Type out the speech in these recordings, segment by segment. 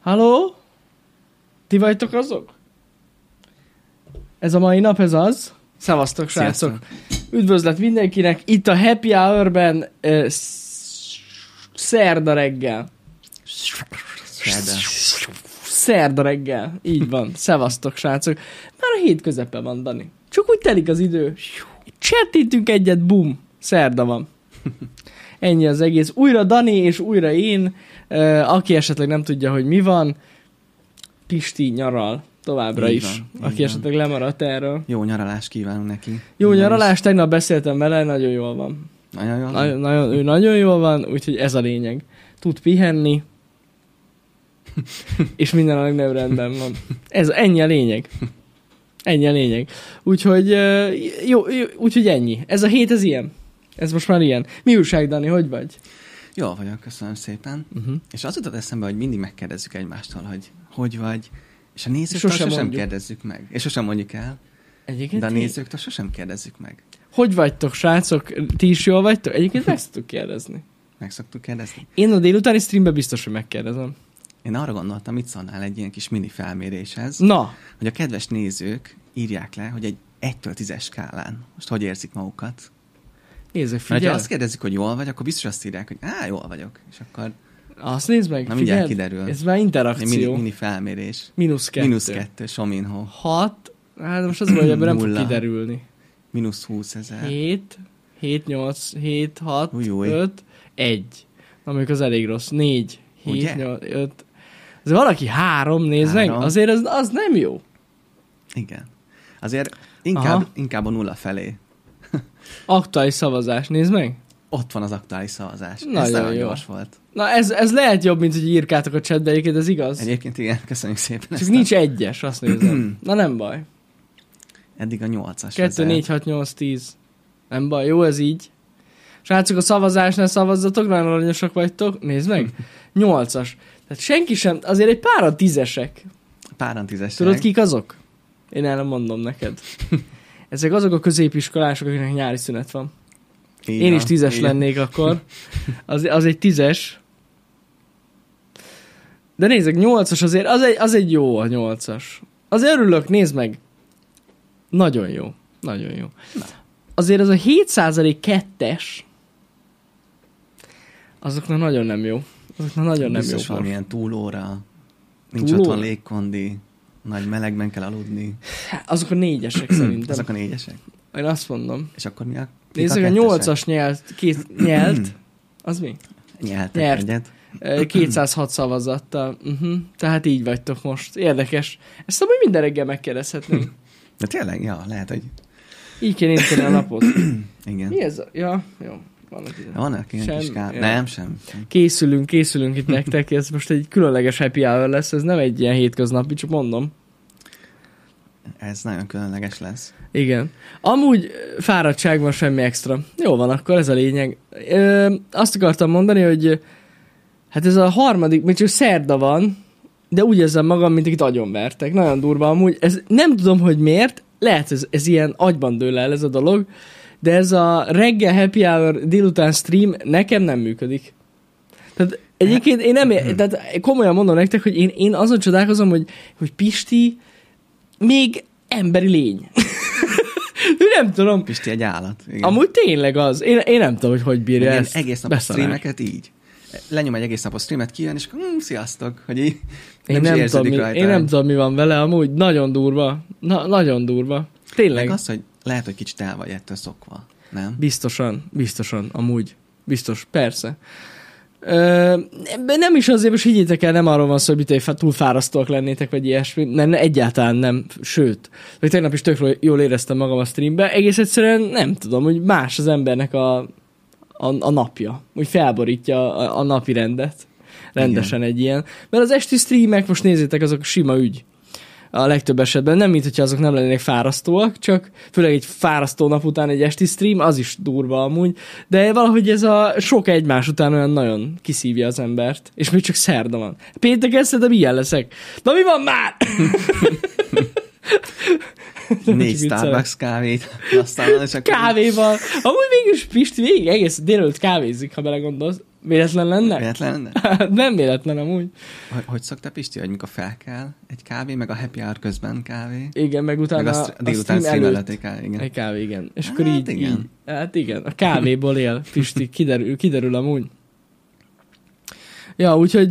Halló? Ti vagytok azok? Ez a mai nap, ez az. Szevasztok, srácok. Üdvözlet mindenkinek. Itt a Happy Hour-ben uh, szerda reggel. Szerda. Szerda reggel. Így van. Szevasztok, srácok. Már a hét közepe van, Dani. Csak úgy telik az idő. Csettintünk egyet, bum. Szerda van. Ennyi az egész. Újra Dani és újra én. Aki esetleg nem tudja, hogy mi van, Pisti nyaral továbbra Így is. van, aki van. esetleg lemaradt erről. Jó nyaralást kívánunk neki. Jó Innen nyaralás, tegnap beszéltem vele, nagyon jól van. Nagyon jó. Nagyon, nagyon, ő nagyon jól van, úgyhogy ez a lényeg. Tud pihenni, és minden a legnagyobb rendben van. Ez ennyi a lényeg. Ennyi a lényeg. Úgyhogy, jó, jó, úgyhogy ennyi. Ez a hét, ez ilyen. Ez most már ilyen. Mi újság, Dani, hogy vagy? Jól vagyok, köszönöm szépen. Uh-huh. És az jutott eszembe, hogy mindig megkérdezzük egymástól, hogy hogy vagy, és a nézőktől Sosem sosem, kérdezzük meg. És sosem mondjuk el, Egyébként de a nézőktől sosem kérdezzük meg. Hogy vagytok, srácok? Ti is jól vagytok? Egyébként meg szoktuk kérdezni. Meg szoktuk kérdezni. Én a délutáni streamben biztos, hogy megkérdezem. Én arra gondoltam, mit szólnál egy ilyen kis mini felméréshez, Na, hogy a kedves nézők írják le, hogy egy 1-től 10-es skálán most hogy érzik magukat. Nézzük, Mert ha figyelj. azt kérdezzük, hogy jól vagy, akkor biztos azt írják, hogy á, jól vagyok. És akkor Azt nézd meg, Na, mindjárt kiderül. Ez már interakció. mini, mini felmérés. Mínusz kettő. Mínusz kettő, Sominho. Hat. Hát most az, hogy ebből nem fog kiderülni. Mínusz 20 ezer. 7, 7, 8, 7, 6, Új, új. 5, 1. Na, mondjuk az elég rossz. 4, 7, Ugye? 8, 5. Ez valaki három, nézd meg, Három. azért az, az nem jó. Igen. Azért inkább, Aha. inkább a nulla felé. Aktuális szavazás, nézd meg. Ott van az aktuális szavazás. Ez Nagyon nagyon jó. gyors volt. Na ez, ez lehet jobb, mint hogy írkátok a chatbe, egyébként ez igaz. Egyébként igen, köszönjük szépen. Csak ezt a- nincs egyes, azt nézem. Na nem baj. Eddig a nyolcas. 2, vezet. 4, 6, 8, 10. Nem baj, jó ez így. Srácok, a szavazásnál szavazzatok, nagyon aranyosak vagytok. Nézd meg. 8-as. Tehát senki sem, azért egy páran tízesek. Páran tízesek. Tudod, kik azok? Én el nem mondom neked. Ezek azok a középiskolások, akiknek nyári szünet van. Így Én is tízes így. lennék akkor. Az, az egy tízes. De nézzek, nyolcas azért, az egy, az egy jó a nyolcas. Azért örülök, nézd meg. Nagyon jó. Nagyon jó. Na. Azért az a 7% kettes, azoknak nagyon nem jó. Azoknak nagyon nem Biztos jó. valamilyen túlóra. Nincs Túlóra? otthon légkondi. Nagy melegben kell aludni. Azok a négyesek szerintem. Azok a négyesek. Én azt mondom. És akkor mi a... kik Nézzük, a kettesek? nyolcas nyelt, két, nyelt, az mi? Nyeltek Nyert. egyet. Ö, 206 szavazattal. Uh-huh. Tehát így vagytok most. Érdekes. Ezt amúgy minden reggel megkérdezhetnénk. De tényleg, ja, lehet, hogy Így indítani a napot. igen. Mi ez? A... Ja, jó. Vannak ide. Vannak ilyen Sem- kis kár... Nem, sem. sem. Készülünk, készülünk itt nektek. Ez most egy különleges happy hour lesz. Ez nem egy ilyen hétköznapi, csak mondom. Ez nagyon különleges lesz. Igen. Amúgy fáradtság van, semmi extra. Jó van, akkor ez a lényeg. Ö, azt akartam mondani, hogy hát ez a harmadik, még csak szerda van, de úgy érzem magam, mint akit agyonvertek. Nagyon durva amúgy. Ez, nem tudom, hogy miért. Lehet ez, ez ilyen agyban dől el ez a dolog, de ez a reggel happy hour délután stream nekem nem működik. Tehát egyébként én nem, ér- tehát komolyan mondom nektek, hogy én, én azon csodálkozom, hogy, hogy Pisti még emberi lény. Nem tudom. Pisti egy állat. Igen. Amúgy tényleg az. Én, én nem tudom, hogy hogy bírja ezt. egész nap a beszarálni. streameket így. Lenyom egy egész napos streamet, kijön, és mm, sziasztok, hogy így Én nem, nem, tudom, mi, rajta. én nem tudom, mi van vele, amúgy nagyon durva. Na, nagyon durva. Tényleg. Meg az, hogy lehet, hogy kicsit el vagy ettől szokva, nem? Biztosan, biztosan, amúgy. Biztos, persze. Ö, nem is azért, most higgyétek el, nem arról van szó, hogy mit, hogy túl fárasztóak lennétek, vagy ilyesmi. Nem, nem, egyáltalán nem. Sőt, vagy tegnap is tök jól éreztem magam a streambe. Egész egyszerűen nem tudom, hogy más az embernek a, a, a napja. Úgy felborítja a, a napi rendet. Rendesen egy ilyen. Mert az esti streamek, most nézzétek, azok sima ügy. A legtöbb esetben nem, mint hogyha azok nem lennének fárasztóak, csak főleg egy fárasztó nap után egy esti stream, az is durva amúgy, de valahogy ez a sok egymás után olyan nagyon kiszívja az embert, és még csak szerda van. Pénteken szerintem ilyen leszek. Na mi van már? Négy. Starbucks kávét, aztán és akkor Kávéval. Amúgy mégis Pisti végig egész délelőtt kávézik, ha belegondolsz. Véletlen lenne? Véletlen lenne? Hát nem véletlen amúgy. Hogy, hogy szokta Pisti, hogy mikor felkel egy kávé, meg a happy hour közben kávé, Igen, meg utána meg a, a délután stream stream előtt egy kávé, igen. Egy kávé, igen. És Hát akkor így, igen. így. Hát igen, a kávéból él, Pisti, kiderül, kiderül amúgy. Ja, úgyhogy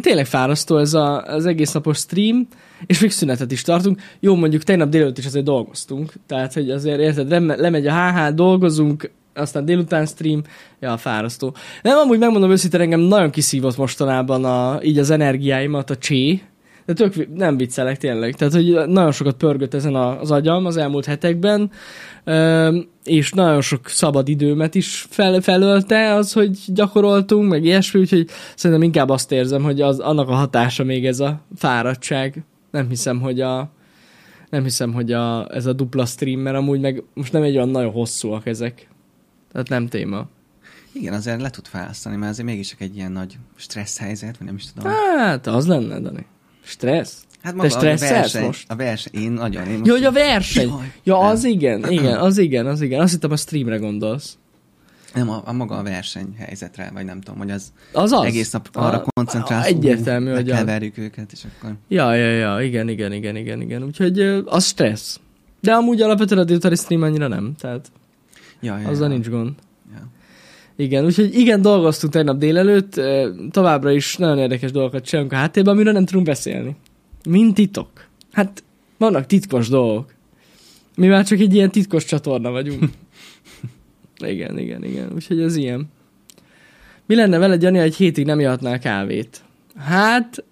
tényleg fárasztó ez a, az egész napos stream, és még szünetet is tartunk. Jó, mondjuk tegnap délelőtt is azért dolgoztunk, tehát, hogy azért érted, lem- lemegy a HH, dolgozunk, aztán délután stream, ja, fárasztó. Nem, amúgy megmondom őszintén, engem nagyon kiszívott mostanában a, így az energiáimat, a csé, de tök, nem viccelek tényleg. Tehát, hogy nagyon sokat pörgött ezen az agyam az elmúlt hetekben, és nagyon sok szabad időmet is fel, felölte az, hogy gyakoroltunk, meg ilyesmi, úgyhogy szerintem inkább azt érzem, hogy az, annak a hatása még ez a fáradtság. Nem hiszem, hogy a nem hiszem, hogy a, ez a dupla stream, mert amúgy meg most nem egy olyan nagyon hosszúak ezek. Tehát nem téma. Igen, azért le tud fálasztani, mert azért mégis csak egy ilyen nagy stressz helyzet, vagy nem is tudom. Hát, az lenne, Dani. Stressz? Hát Te stresszelsz verseny, most? A verseny, én nagyon. Én Jó, hogy a verseny. Jaj, Ja, nem. az igen, igen, az igen, az igen. Azt hittem a streamre gondolsz. Nem, a, a maga a versenyhelyzetre, vagy nem tudom, hogy az, Az az. egész nap arra A- koncentrálsz. a- Egyértelmű, hogy a- Lekeverjük őket, és akkor... Ja, ja, ja, igen, igen, igen, igen, igen. Úgyhogy az stressz. De amúgy alapvetően a délutáni stream annyira nem, tehát Ja, ja, azzal ja. nincs gond. Ja. Igen, úgyhogy igen, dolgoztunk tegnap délelőtt, továbbra is nagyon érdekes dolgokat csinálunk a háttérben, amiről nem tudunk beszélni. Mint titok. Hát vannak titkos dolgok. Mi már csak egy ilyen titkos csatorna vagyunk. igen, igen, igen. Úgyhogy ez ilyen. Mi lenne veled, Jani, egy hétig nem ihatnál kávét? Hát,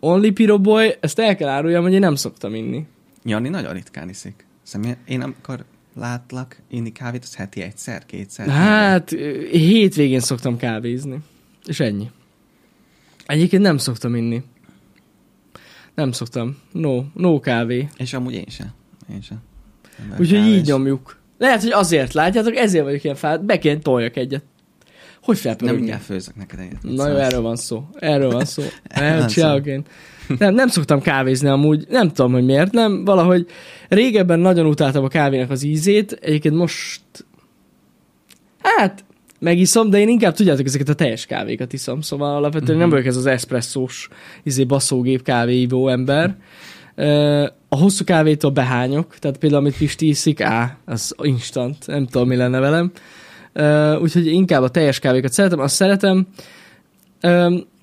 Only Piroboy, ezt el kell áruljam, hogy én nem szoktam inni. Jani nagyon ritkán iszik. Szóval én amikor látlak inni kávét, az heti egyszer, kétszer. Hát, ö, hétvégén szoktam kávézni. És ennyi. Egyébként nem szoktam inni. Nem szoktam. No, no kávé. És amúgy én sem. Én sem. Úgyhogy így nyomjuk. Lehet, hogy azért látjátok, ezért vagyok ilyen fád. Be kéne toljak egyet. Hogy Nem felpörögni? mindjárt főzök neked egyet. Na jó, erről van szó. Erről van szó. Nem, csinálok én. Nem, nem szoktam kávézni amúgy, nem tudom, hogy miért, nem, valahogy régebben nagyon utáltam a kávénak az ízét, egyébként most hát megiszom, de én inkább tudjátok ezeket a teljes kávékat iszom, szóval alapvetően Mhm. nem vagyok ez az eszpresszós izé baszógép kávéívó ember. A hosszú kávétól behányok, tehát például amit Pisti iszik, á, az instant, nem tudom, mi lenne velem. Úgyhogy inkább a teljes kávékat szeretem, azt szeretem.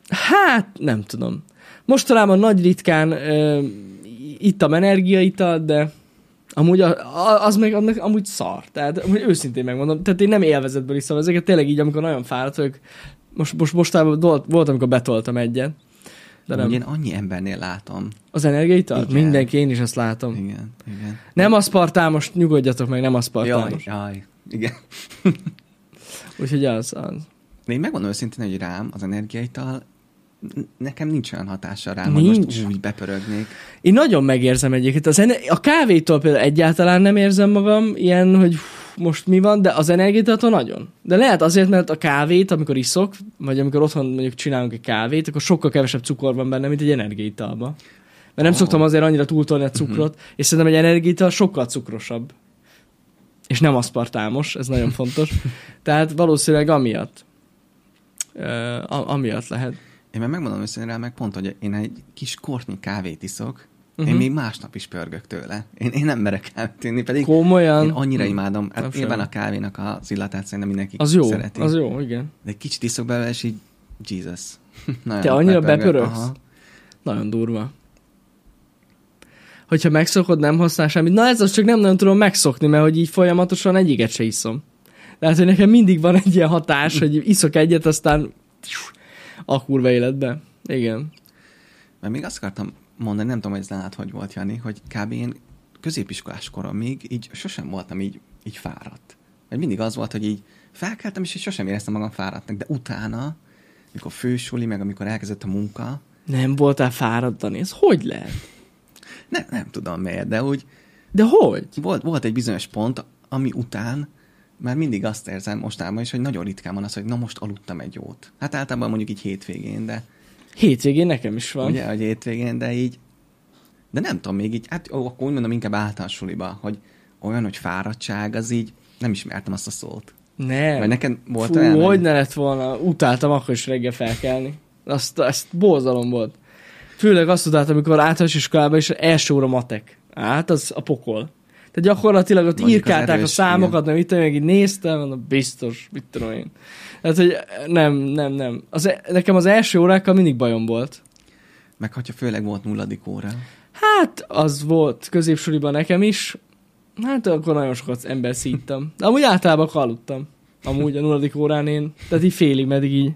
Hát, nem tudom. Mostanában nagy ritkán ittam energiaital, de amúgy a, az meg annak, amúgy szar. Tehát amúgy őszintén megmondom, tehát én nem élvezetből iszom ezeket, tényleg így, amikor nagyon fáradt vagyok, most, most mostában volt, volt, amikor betoltam egyet. De nem. én annyi embernél látom. Az energiaital? Igen. Mindenki, én is azt látom. Igen, igen. Nem aszpartámos, nyugodjatok meg, nem Jaj, aszpartámos. jaj, igen. Úgyhogy az, az. De én megmondom őszintén, hogy rám az energiaital nekem nincs olyan hatása rám, hogy Nincs. most úgy bepörögnék. Én nagyon megérzem egyébként. Az a kávétól például egyáltalán nem érzem magam ilyen, hogy most mi van, de az energiától nagyon. De lehet azért, mert a kávét, amikor iszok, vagy amikor otthon mondjuk csinálunk egy kávét, akkor sokkal kevesebb cukor van benne, mint egy energiaitalban. Mert nem Oh. szoktam azért annyira túltolni a cukrot, és szerintem egy energiaital sokkal cukrosabb. És nem aszpartámos, ez nagyon fontos. Tehát valószínűleg amiatt. Uh, amiatt lehet. Én meg megmondom őszintén rá, meg pont, hogy én egy kis kortnyi kávét iszok, uh-huh. Mhm. én még másnap is pörgök tőle. Én, én nem merek kávét inni, pedig Komolyan. én annyira imádom. Nem Hát nyilván a kávénak az illatát szerintem mindenki Az jó, szereti. az jó, igen. De egy kicsit iszok belőle, és így Jesus. Nagyon Te annyira bepörögsz? Aha. Nagyon durva. Hogyha megszokod, nem használ semmit. Na ez az csak nem nagyon tudom megszokni, mert hogy így folyamatosan egyiket se iszom. Tehát, hogy nekem mindig van egy ilyen hatás, hogy iszok egyet, aztán a kurva életbe. Igen. Mert még azt akartam mondani, nem tudom, hogy ez nálad hogy volt, Jani, hogy kb. én középiskolás koromig így sosem voltam így, így fáradt. Mert mindig az volt, hogy így felkeltem, és így sosem éreztem magam fáradtnak, de utána, mikor fősuli, meg amikor elkezdett a munka, Nem voltál fáradtani, ez hogy lehet? nem, nem tudom miért, de úgy De hogy? volt, volt egy bizonyos pont, ami után már mindig azt érzem mostában is, hogy nagyon ritkán van az, hogy na most aludtam egy jót. Hát általában mondjuk így hétvégén, de Hétvégén nekem is van. ugye, hogy hétvégén, de így, de nem tudom, még így, hát ó, akkor úgy mondom inkább általános suliba, hogy olyan, hogy fáradtság, az így, nem ismertem azt a szót. Nem. Vagy neked volt Fú, olyan? hogy ne lett volna. Utáltam akkor is reggel felkelni. Azt, azt borzalom volt. Főleg azt utáltam, amikor általános iskolában is első óra matek. Hát az a pokol. Tehát gyakorlatilag ott Mondjuk írkálták a számokat, nem itt meg így néztem, mondom, biztos, mit tudom én. Tehát, hogy nem, nem, nem. Az, e- nekem az első órákkal mindig bajom volt. Meg hogyha főleg volt nulladik óra. Hát, az volt középsuliban nekem is. Hát akkor nagyon sokat ember szíttam. De amúgy általában aludtam. Amúgy a nulladik órán én. Tehát így félig, meddig így.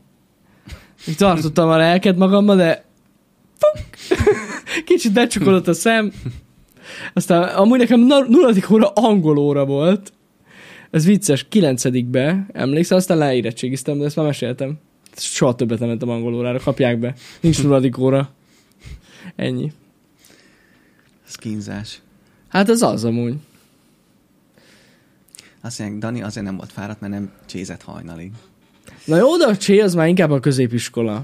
Így tartottam a lelket magammal, de Puk! kicsit becsukodott a szem. Aztán amúgy nekem nulladik óra angol óra volt. Ez vicces, kilencedikbe, emlékszel, aztán leérettségiztem, de ezt már meséltem. Soha többet nem mentem angol órára, kapják be. Nincs nulladik óra. Ennyi. Ez kínzás. Hát ez az amúgy. Azt mondják, Dani azért nem volt fáradt, mert nem csézett hajnalig. Na jó, de a csé az már inkább a középiskola.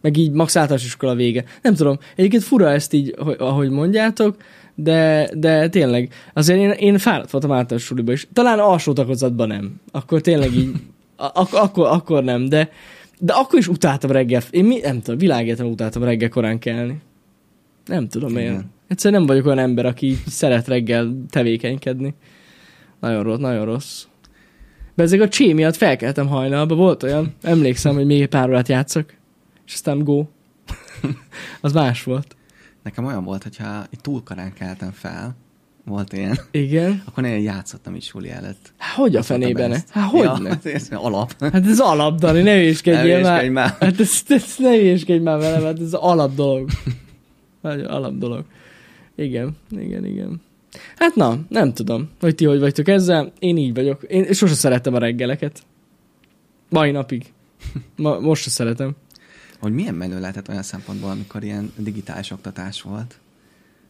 Meg így max általános iskola vége. Nem tudom, egyébként fura ezt így, hogy- ahogy mondjátok, de, de tényleg, azért én, én fáradt voltam általános suliba is. Talán alsó tagozatban nem. Akkor tényleg így, ak- akkor, akkor nem, de, de akkor is utáltam reggel. Én mi, nem tudom, világéletem utáltam reggel korán kelni. Nem tudom Igen. miért. Egyszerűen nem vagyok olyan ember, aki szeret reggel tevékenykedni. Nagyon rossz, nagyon rossz. De ezek a csé miatt felkeltem hajnalba, volt olyan, emlékszem, hogy még pár órát játszok, és aztán go. az más volt. Nekem olyan volt, hogyha túl korán keltem fel, volt ilyen, Igen. akkor én játszottam is suli előtt. Hát hogy a fenében? ezt. Hát hogy ja, ne? Ez, alap. Hát ez alap, Dani, ne hülyéskedjél már. már. Hát ez, ez ne hülyéskedj már velem, hát ez alap dolog. Nagyon alap dolog. Igen, igen, igen. Hát na, nem tudom, hogy ti hogy vagytok ezzel. Én így vagyok. Én sose szerettem a reggeleket. Mai napig. Ma, most se szeretem. Hogy milyen menő lehetett olyan szempontból, amikor ilyen digitális oktatás volt.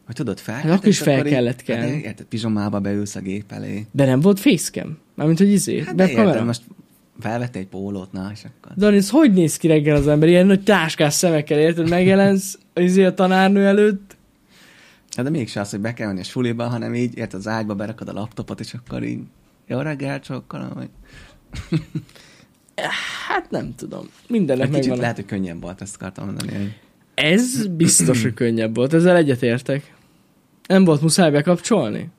Hogy tudod, fel Hát akkor is fel kellett kell. Hát, érted, pizsomába beülsz a gép elé. De nem volt facecam? Mármint, hogy izé, Hát de érted, most felvette egy pólót, na, és akkor... Dani, ez hogy néz ki reggel az ember? Ilyen nagy táskás szemekkel, érted? Megjelensz izé a tanárnő előtt. Hát de mégse az, hogy be kell menni a suliba, hanem így, érted, az ágyba berakod a laptopot, és akkor így jó reggel, csokkolom, vagy... Hát nem tudom. Mindennek Egy kicsit megvan. a- lehet, hogy könnyebb volt, ezt akartam mondani. Hogy... Ez biztos, hogy könnyebb volt. Ezzel egyetértek. Nem volt muszáj bekapcsolni?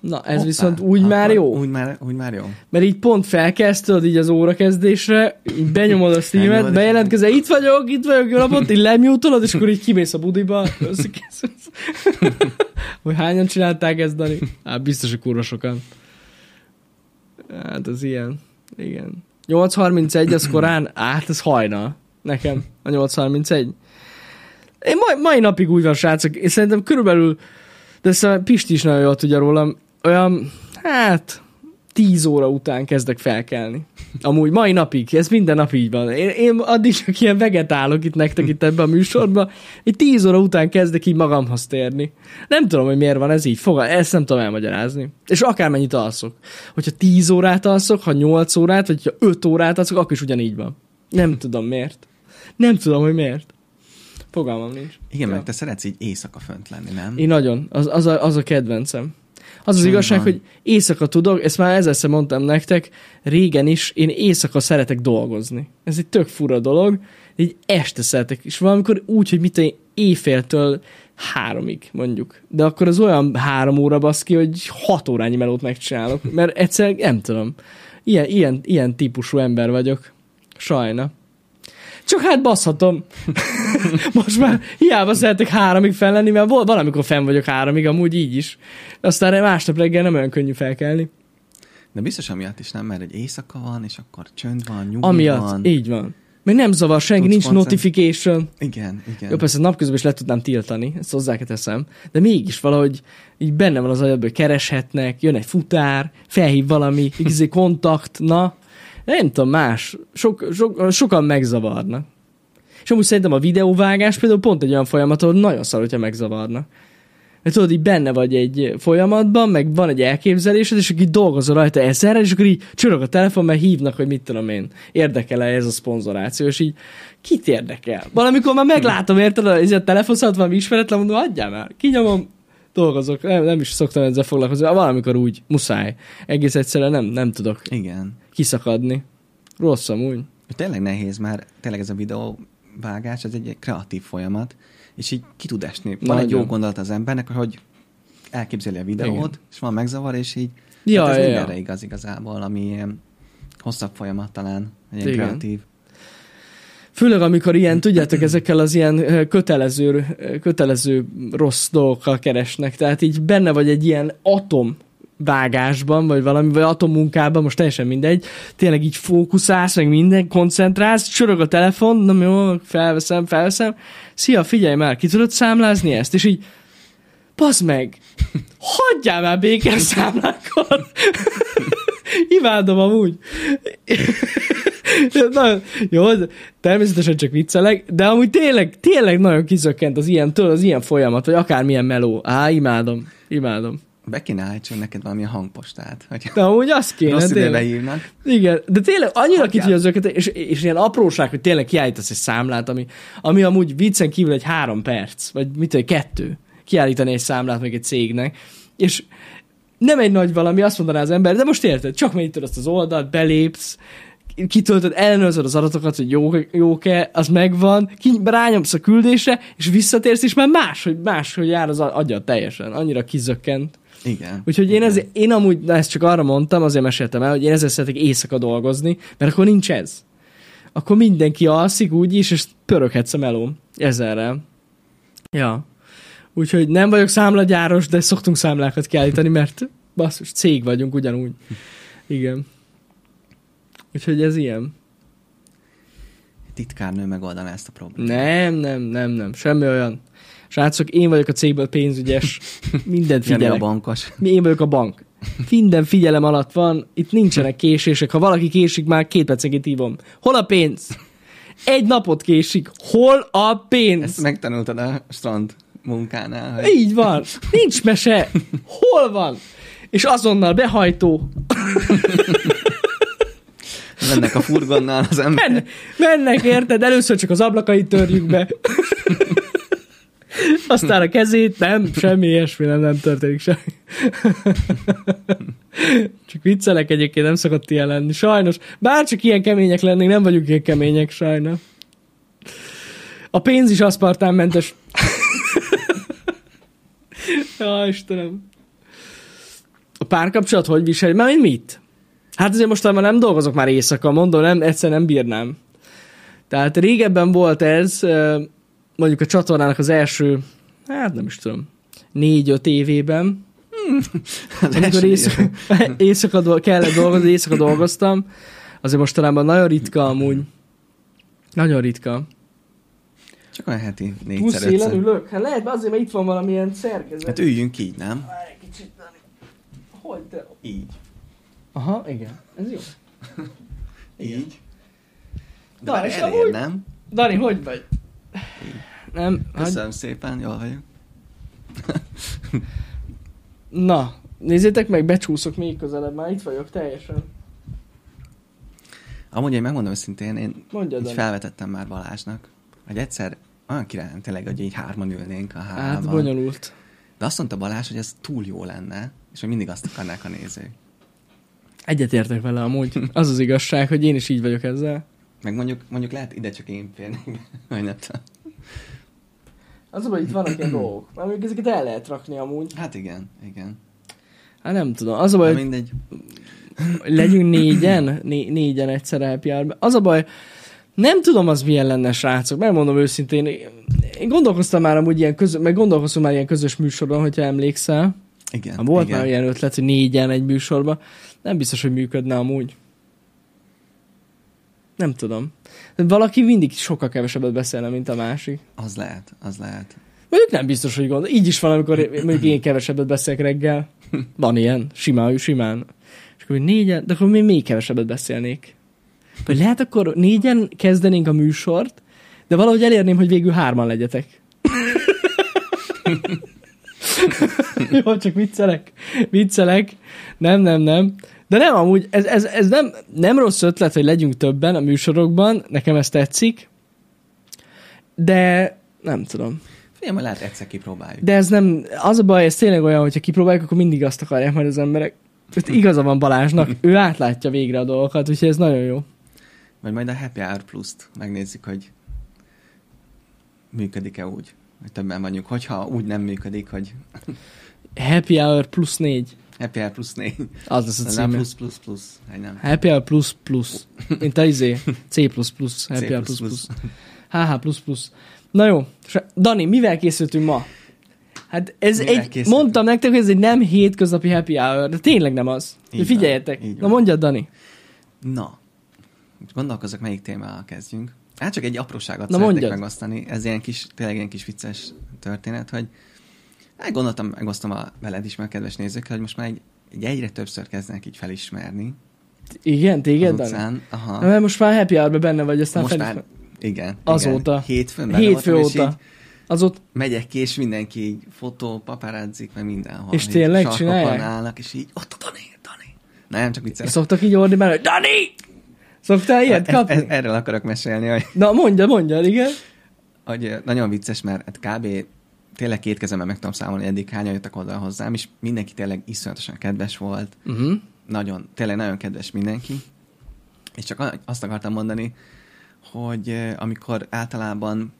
Na, ez Hoppá, viszont úgy akkor már jó. Úgy már, úgy már jó. Mert így pont felkezdted így az órakezdésre, így benyomod a és- bejelentkezel, itt vagyok, itt vagyok, jó napot, így lemutolod, és akkor így kimész a budiba. hogy hányan csinálták ezt, Dani? Hát biztos, hogy kurva sokan. Hát ez ilyen. Igen. 8.31 az korán, hát ez hajnal. Nekem a 8.31. Én mai, mai napig úgy van, srácok, és szerintem körülbelül, de ezt Pisti is nagyon jól tudja rólam, olyan, hát 10 óra után kezdek felkelni. Amúgy mai napig, ez minden nap így van. Én, én addig csak ilyen vegetálok itt nektek itt ebben a műsorban, egy 10 óra után kezdek így magamhoz térni. Nem tudom, hogy miért van ez így, Fogal, ezt nem tudom elmagyarázni. És akármennyit alszok. Hogyha 10 órát alszok, ha 8 órát, vagy ha 5 órát alszok, akkor is ugyanígy van. Nem tudom miért. Nem tudom, hogy miért. Fogalmam nincs. Igen, Ja. meg te szeretsz így éjszaka fönt lenni, nem? Én nagyon. Az, az, a, az a kedvencem. Az az igazság, hogy éjszaka tudok, ezt már ezerszer mondtam nektek, régen is, én éjszaka szeretek dolgozni. Ez egy tök fura dolog, így este szeretek, és valamikor úgy, hogy mit én, éjféltől háromig mondjuk. De akkor az olyan három óra baszki, hogy hat órányi melót megcsinálok, mert egyszer nem tudom. Ilyen, ilyen, ilyen típusú ember vagyok. Sajna. Csak hát baszhatom. Most már hiába szeretek háromig fel lenni, mert valamikor fenn vagyok háromig, amúgy így is. Aztán másnap reggel nem olyan könnyű felkelni. De biztos amiatt is nem, mert egy éjszaka van, és akkor csönd van, nyugi Amiatt, van. így van. Még nem zavar senki, Tudsz nincs koncent- notification. Igen, igen. Jó, persze napközben is le tudnám tiltani, ezt hozzá teszem, de mégis valahogy így benne van az agyadban, hogy kereshetnek, jön egy futár, felhív valami, igazé kontakt, na, nem tudom, más. Sok, sok, sokan megzavarnak. És amúgy szerintem a videóvágás például pont egy olyan folyamat, ahol nagyon szar, hogyha megzavarnak. Mert tudod, így benne vagy egy folyamatban, meg van egy elképzelésed, és így dolgozol rajta ezerrel, és akkor így csörög a telefon, mert hívnak, hogy mit tudom én, érdekel-e ez a szponzoráció, és így kit érdekel? Valamikor már meglátom, érted, hogy a telefonszálat valami ismeretlen, mondom, adjál már, kinyomom, dolgozok, nem, nem is szoktam ezzel foglalkozni, valamikor úgy, muszáj. Egész egyszerűen nem, nem tudok Igen. kiszakadni. Rossz amúgy. Tényleg nehéz, mert tényleg ez a videóvágás, ez egy kreatív folyamat, és így ki tud esni. Van egy jó Nagyon. gondolat az embernek, hogy elképzeli a videót, Igen. és van megzavar, és így Ja, hát ez ja, ja. mindenre igaz igazából, ami ilyen hosszabb folyamat talán, egy kreatív. Főleg amikor ilyen, tudjátok, ezekkel az ilyen kötelező, kötelező rossz dolgokkal keresnek. Tehát így benne vagy egy ilyen atom vágásban, vagy valami, vagy atommunkában, most teljesen mindegy, tényleg így fókuszálsz, meg minden, koncentrálsz, csörög a telefon, nem jó, felveszem, felveszem, szia, figyelj már, ki tudod számlázni ezt? És így, Bazd meg! Hagyjál már békén számlákkal! Imádom amúgy. nagyon, jó, természetesen csak viccelek, de amúgy tényleg, tényleg nagyon kizökkent az ilyen, tudod, az ilyen folyamat, vagy akármilyen meló. Á, imádom, imádom. Be kéne állítson neked valamilyen hangpostát, hogy De amúgy azt kéne, rossz időbe hívnak. Igen, de tényleg annyira ki tudja az őket, és, és ilyen apróság, hogy tényleg kiállítasz egy számlát, ami, ami amúgy viccen kívül egy három perc, vagy mit egy kettő, kiállítani egy számlát még egy cégnek, és nem egy nagy valami, azt mondaná az ember, de most érted, csak megnyitod azt az oldalt, belépsz, kitöltöd, ellenőrzöd az adatokat, hogy jók, jók-e, az megvan, ki, rányomsz a küldésre, és visszatérsz, és már más, hogy más, hogy jár az agyad teljesen, annyira kizökkent. Igen. Úgyhogy én, Igen. ezért, én amúgy, na ezt csak arra mondtam, azért meséltem el, hogy én ezzel szeretek éjszaka dolgozni, mert akkor nincs ez. Akkor mindenki alszik úgyis, és pöröghetsz a melóm ezerrel. Ja. Úgyhogy nem vagyok számlagyáros, de szoktunk számlákat kiállítani, mert basszus, cég vagyunk ugyanúgy. Igen. Úgyhogy ez ilyen. Titkárnő megoldaná ezt a problémát. Nem, nem, nem, nem. Semmi olyan. Srácok, én vagyok a cégből pénzügyes. Mindent Jani a figyelek. bankos. Mi én vagyok a bank. Minden figyelem alatt van, itt nincsenek késések. Ha valaki késik, már két percenként hívom. Hol a pénz? Egy napot késik. Hol a pénz? Ezt megtanultad a strand munkánál, hogy Így van. Nincs mese. Hol van? És azonnal behajtó. mennek a furgonnal az ember. Men, mennek, érted? Először csak az ablakait törjük be. Aztán a kezét, nem, semmi ilyesmi nem, nem történik semmi. Csak viccelek egyébként, nem szokott ilyen lenni. Sajnos, bárcsak ilyen kemények lennénk, nem vagyunk ilyen kemények, sajnos. A pénz is aszpartánmentes. Ja, Istenem. A párkapcsolat hogy visel? Már mint mit? Hát azért mostanában nem dolgozok már éjszaka, mondom, nem, egyszer nem bírnám. Tehát régebben volt ez, mondjuk a csatornának az első, hát nem is tudom, négy-öt évében, Az amikor éjszaka, éjszaka do- kellett dolgozni, éjszaka dolgoztam, azért mostanában nagyon ritka amúgy. Nagyon ritka. Csak olyan heti Túl négyszer, szélen ötször. ülök? Hát lehet, azért, mert itt van valamilyen szerkezet. Hát üljünk így, nem? Várj egy kicsit, Dani. Hogy te? Így. Aha, igen. Ez jó. Így. De Na, már és elér, amúgy- nem? Dani, hogy vagy? Nem, hát, Köszönöm szépen, jól vagyok. na, nézzétek meg, becsúszok még közelebb, már itt vagyok teljesen. Amúgy én megmondom őszintén, én Mondjad, így Dani. felvetettem már Balázsnak, hogy egyszer olyan király lenne tényleg, hogy így hárman ülnénk a Hát hálában. bonyolult. De azt mondta Balázs, hogy ez túl jó lenne, és hogy mindig azt akarnák a nézők. Egyetértek vele amúgy. Az az igazság, hogy én is így vagyok ezzel. Meg mondjuk, mondjuk lehet ide csak én férnék, vagy nem tudom. Az a baj, itt vannak ilyen dolgok. Már mondjuk ezeket el lehet rakni amúgy. Hát igen, igen. Hát nem tudom. Az a baj, mindegy. legyünk négyen, né- négyen egyszer elpjár. Az a baj, nem tudom az milyen lenne, srácok. Megmondom őszintén. Én gondolkoztam már amúgy ilyen közös, meg gondolkoztam már ilyen közös műsorban, hogyha emlékszel. Igen, Ha volt igen. már ilyen ötlet, hogy négyen egy műsorban. Nem biztos, hogy működne amúgy. Nem tudom. Valaki mindig sokkal kevesebbet beszélne, mint a másik. Az lehet, az lehet. Mondjuk nem biztos, hogy gond. Így is van, amikor mondjuk én kevesebbet beszélek reggel. Van ilyen, simán, simán. És akkor négyen, de akkor még, még kevesebbet beszélnék. Vagy lehet akkor négyen kezdenénk a műsort, de valahogy elérném, hogy végül hárman legyetek. Jó, csak viccelek. Viccelek. Nem, nem, nem. De nem, amúgy ez, ez, ez nem, nem rossz ötlet, hogy legyünk többen a műsorokban. Nekem ez tetszik. De nem tudom. Figyelj, majd lehet egyszer kipróbáljuk. De ez nem, az a baj, ez tényleg olyan, hogyha kipróbáljuk, akkor mindig azt akarják majd az emberek. Itt igaza van Balázsnak, ő átlátja végre a dolgokat, úgyhogy ez nagyon jó. Vagy majd a Happy Hour Plus-t megnézzük, hogy működik-e úgy, hogy többen vagyunk. Hogyha úgy nem működik, hogy Happy Hour plusz négy. Happy Hour plusz 4. Az lesz a Nem címe. plusz, plusz, plusz. Egy nem. Happy Hour plusz plusz. Mint a izé. C plusz plusz. Happy Hour plusz plusz. HH plusz plusz. Na jó. Dani, mivel készültünk ma? Hát ez Mivel egy, készültünk? mondtam nektek, hogy ez egy nem hétköznapi happy hour, de tényleg nem az. Így van, Figyeljetek. így Na van. mondjad, Dani. Na, gondolkozok, melyik témával kezdjünk. Hát csak egy apróságot Na, szeretnék mondjad. megosztani. Ez ilyen kis, tényleg ilyen kis vicces történet, hogy hát gondoltam, megosztom a veled is, meg a kedves nézőkkel, hogy most már egy, egy egyre többször kezdenek így felismerni. Igen, téged, az utcán. Aha. Na, mert most már happy hour benne vagy, aztán most felismer- már, igen. Azóta. Igen. Hétfőn benne Hétfő voltam, óta. Azóta megyek ki, és mindenki így fotó, paparazzik, meg mindenhol. És tényleg csinálják? állnak, és így, ott a Dani, Dani. Nem, csak viccelek. szoktak így ordni bele, hogy Dani! Szoktál ilyet E- kapni? e- erről akarok mesélni, hogy Na mondja, mondja, igen. hogy nagyon vicces, mert hát kb. tényleg két kezemmel meg tudom számolni, eddig hányan jöttek oda hozzám, és mindenki tényleg iszonyatosan kedves volt. Uh-huh. Nagyon, tényleg nagyon kedves mindenki. És csak azt akartam mondani, hogy amikor általában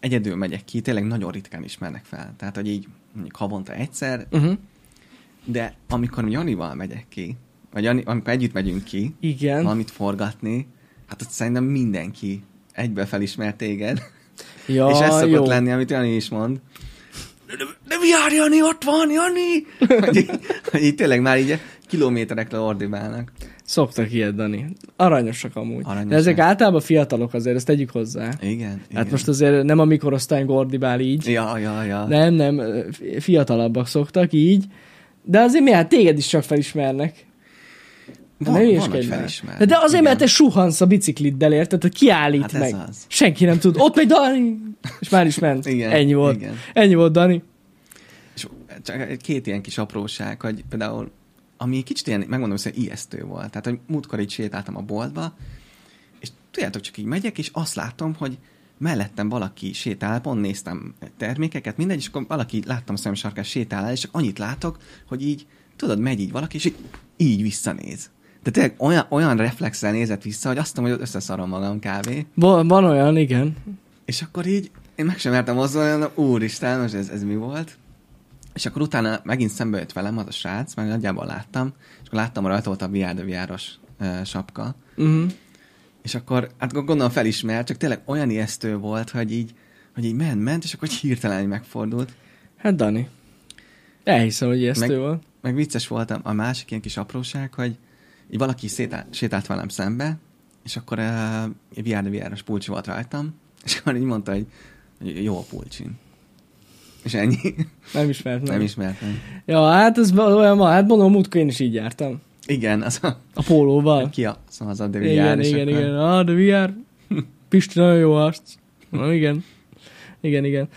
egyedül megyek ki, tényleg nagyon ritkán ismernek fel. Tehát, hogy így mondjuk havonta egyszer, Uh-huh. de amikor Janival megyek ki, vagy amikor együtt megyünk ki, Igen. valamit forgatni, hát ott szerintem mindenki egyből felismer téged. Ja, és ez szokott jó. lenni, amit Jani is mond. De, de, de mi jár, Jani? Ott van, Jani! hogy, így, hogy így tényleg már így kilométerekre ordibálnak. Szoktak ilyet, Dani. Aranyosak amúgy. Aranyosak. De ezek általában fiatalok azért, ezt tegyük hozzá. Igen, Hát igen. most azért nem a mikorosztály gordibál így. Ja, ja, ja. Nem, nem, fiatalabbak szoktak így. De azért mi, hát téged is csak felismernek. Van, ne van, hogy felismer. De, azért, Igen. mert te suhansz a bicikliddel, érted? hogy kiállít Hát meg. az. Senki nem tud. Ott megy Dani! És már is ment. Igen, Ennyi volt. igen. Ennyi volt, Dani. És csak egy- két ilyen kis apróság, hogy például, ami kicsit ilyen, megmondom, hogy ijesztő volt. Tehát, hogy múltkor így sétáltam a boltba, és tudjátok, csak így megyek, és azt látom, hogy mellettem valaki sétál, pont néztem termékeket, mindegy, és akkor valaki láttam sarkán sétál el, és annyit látok, hogy így, tudod, megy így valaki, és így, így visszanéz. De tényleg olyan, olyan reflexel nézett vissza, hogy azt mondom, hogy összeszarom magam kb. Van, van olyan, igen. És akkor így én meg sem mertem mondom, úristen, most ez, ez mi volt? És akkor utána megint szembe jött velem az a srác, mert nagyjából láttam, és akkor láttam, hogy rajta volt a VR viáros uh, sapka, Uh-huh. és akkor hát gondolom felismert, csak tényleg olyan ijesztő volt, hogy így, hogy így ment, ment, és akkor hirtelen így megfordult. Hát Dani. Elhiszem, hogy ijesztő Meg- volt. Meg vicces voltam, a másik ilyen kis apróság, hogy így valaki sétált, sétált velem szembe, és akkor uh, egy VR viáros pulcsi volt rajtam, és akkor így mondta, hogy, hogy jó a pulcsin. És ennyi. Nem ismert. Nem ismertem. Ja, hát ez olyan van. Hát mondom, múltkor én is így jártam. Igen, az a... A pólóval. Ki a az a de Igen, igen, igen. Ah, de VR. Pisti nagyon jó arc. Na, igen. Igen, igen.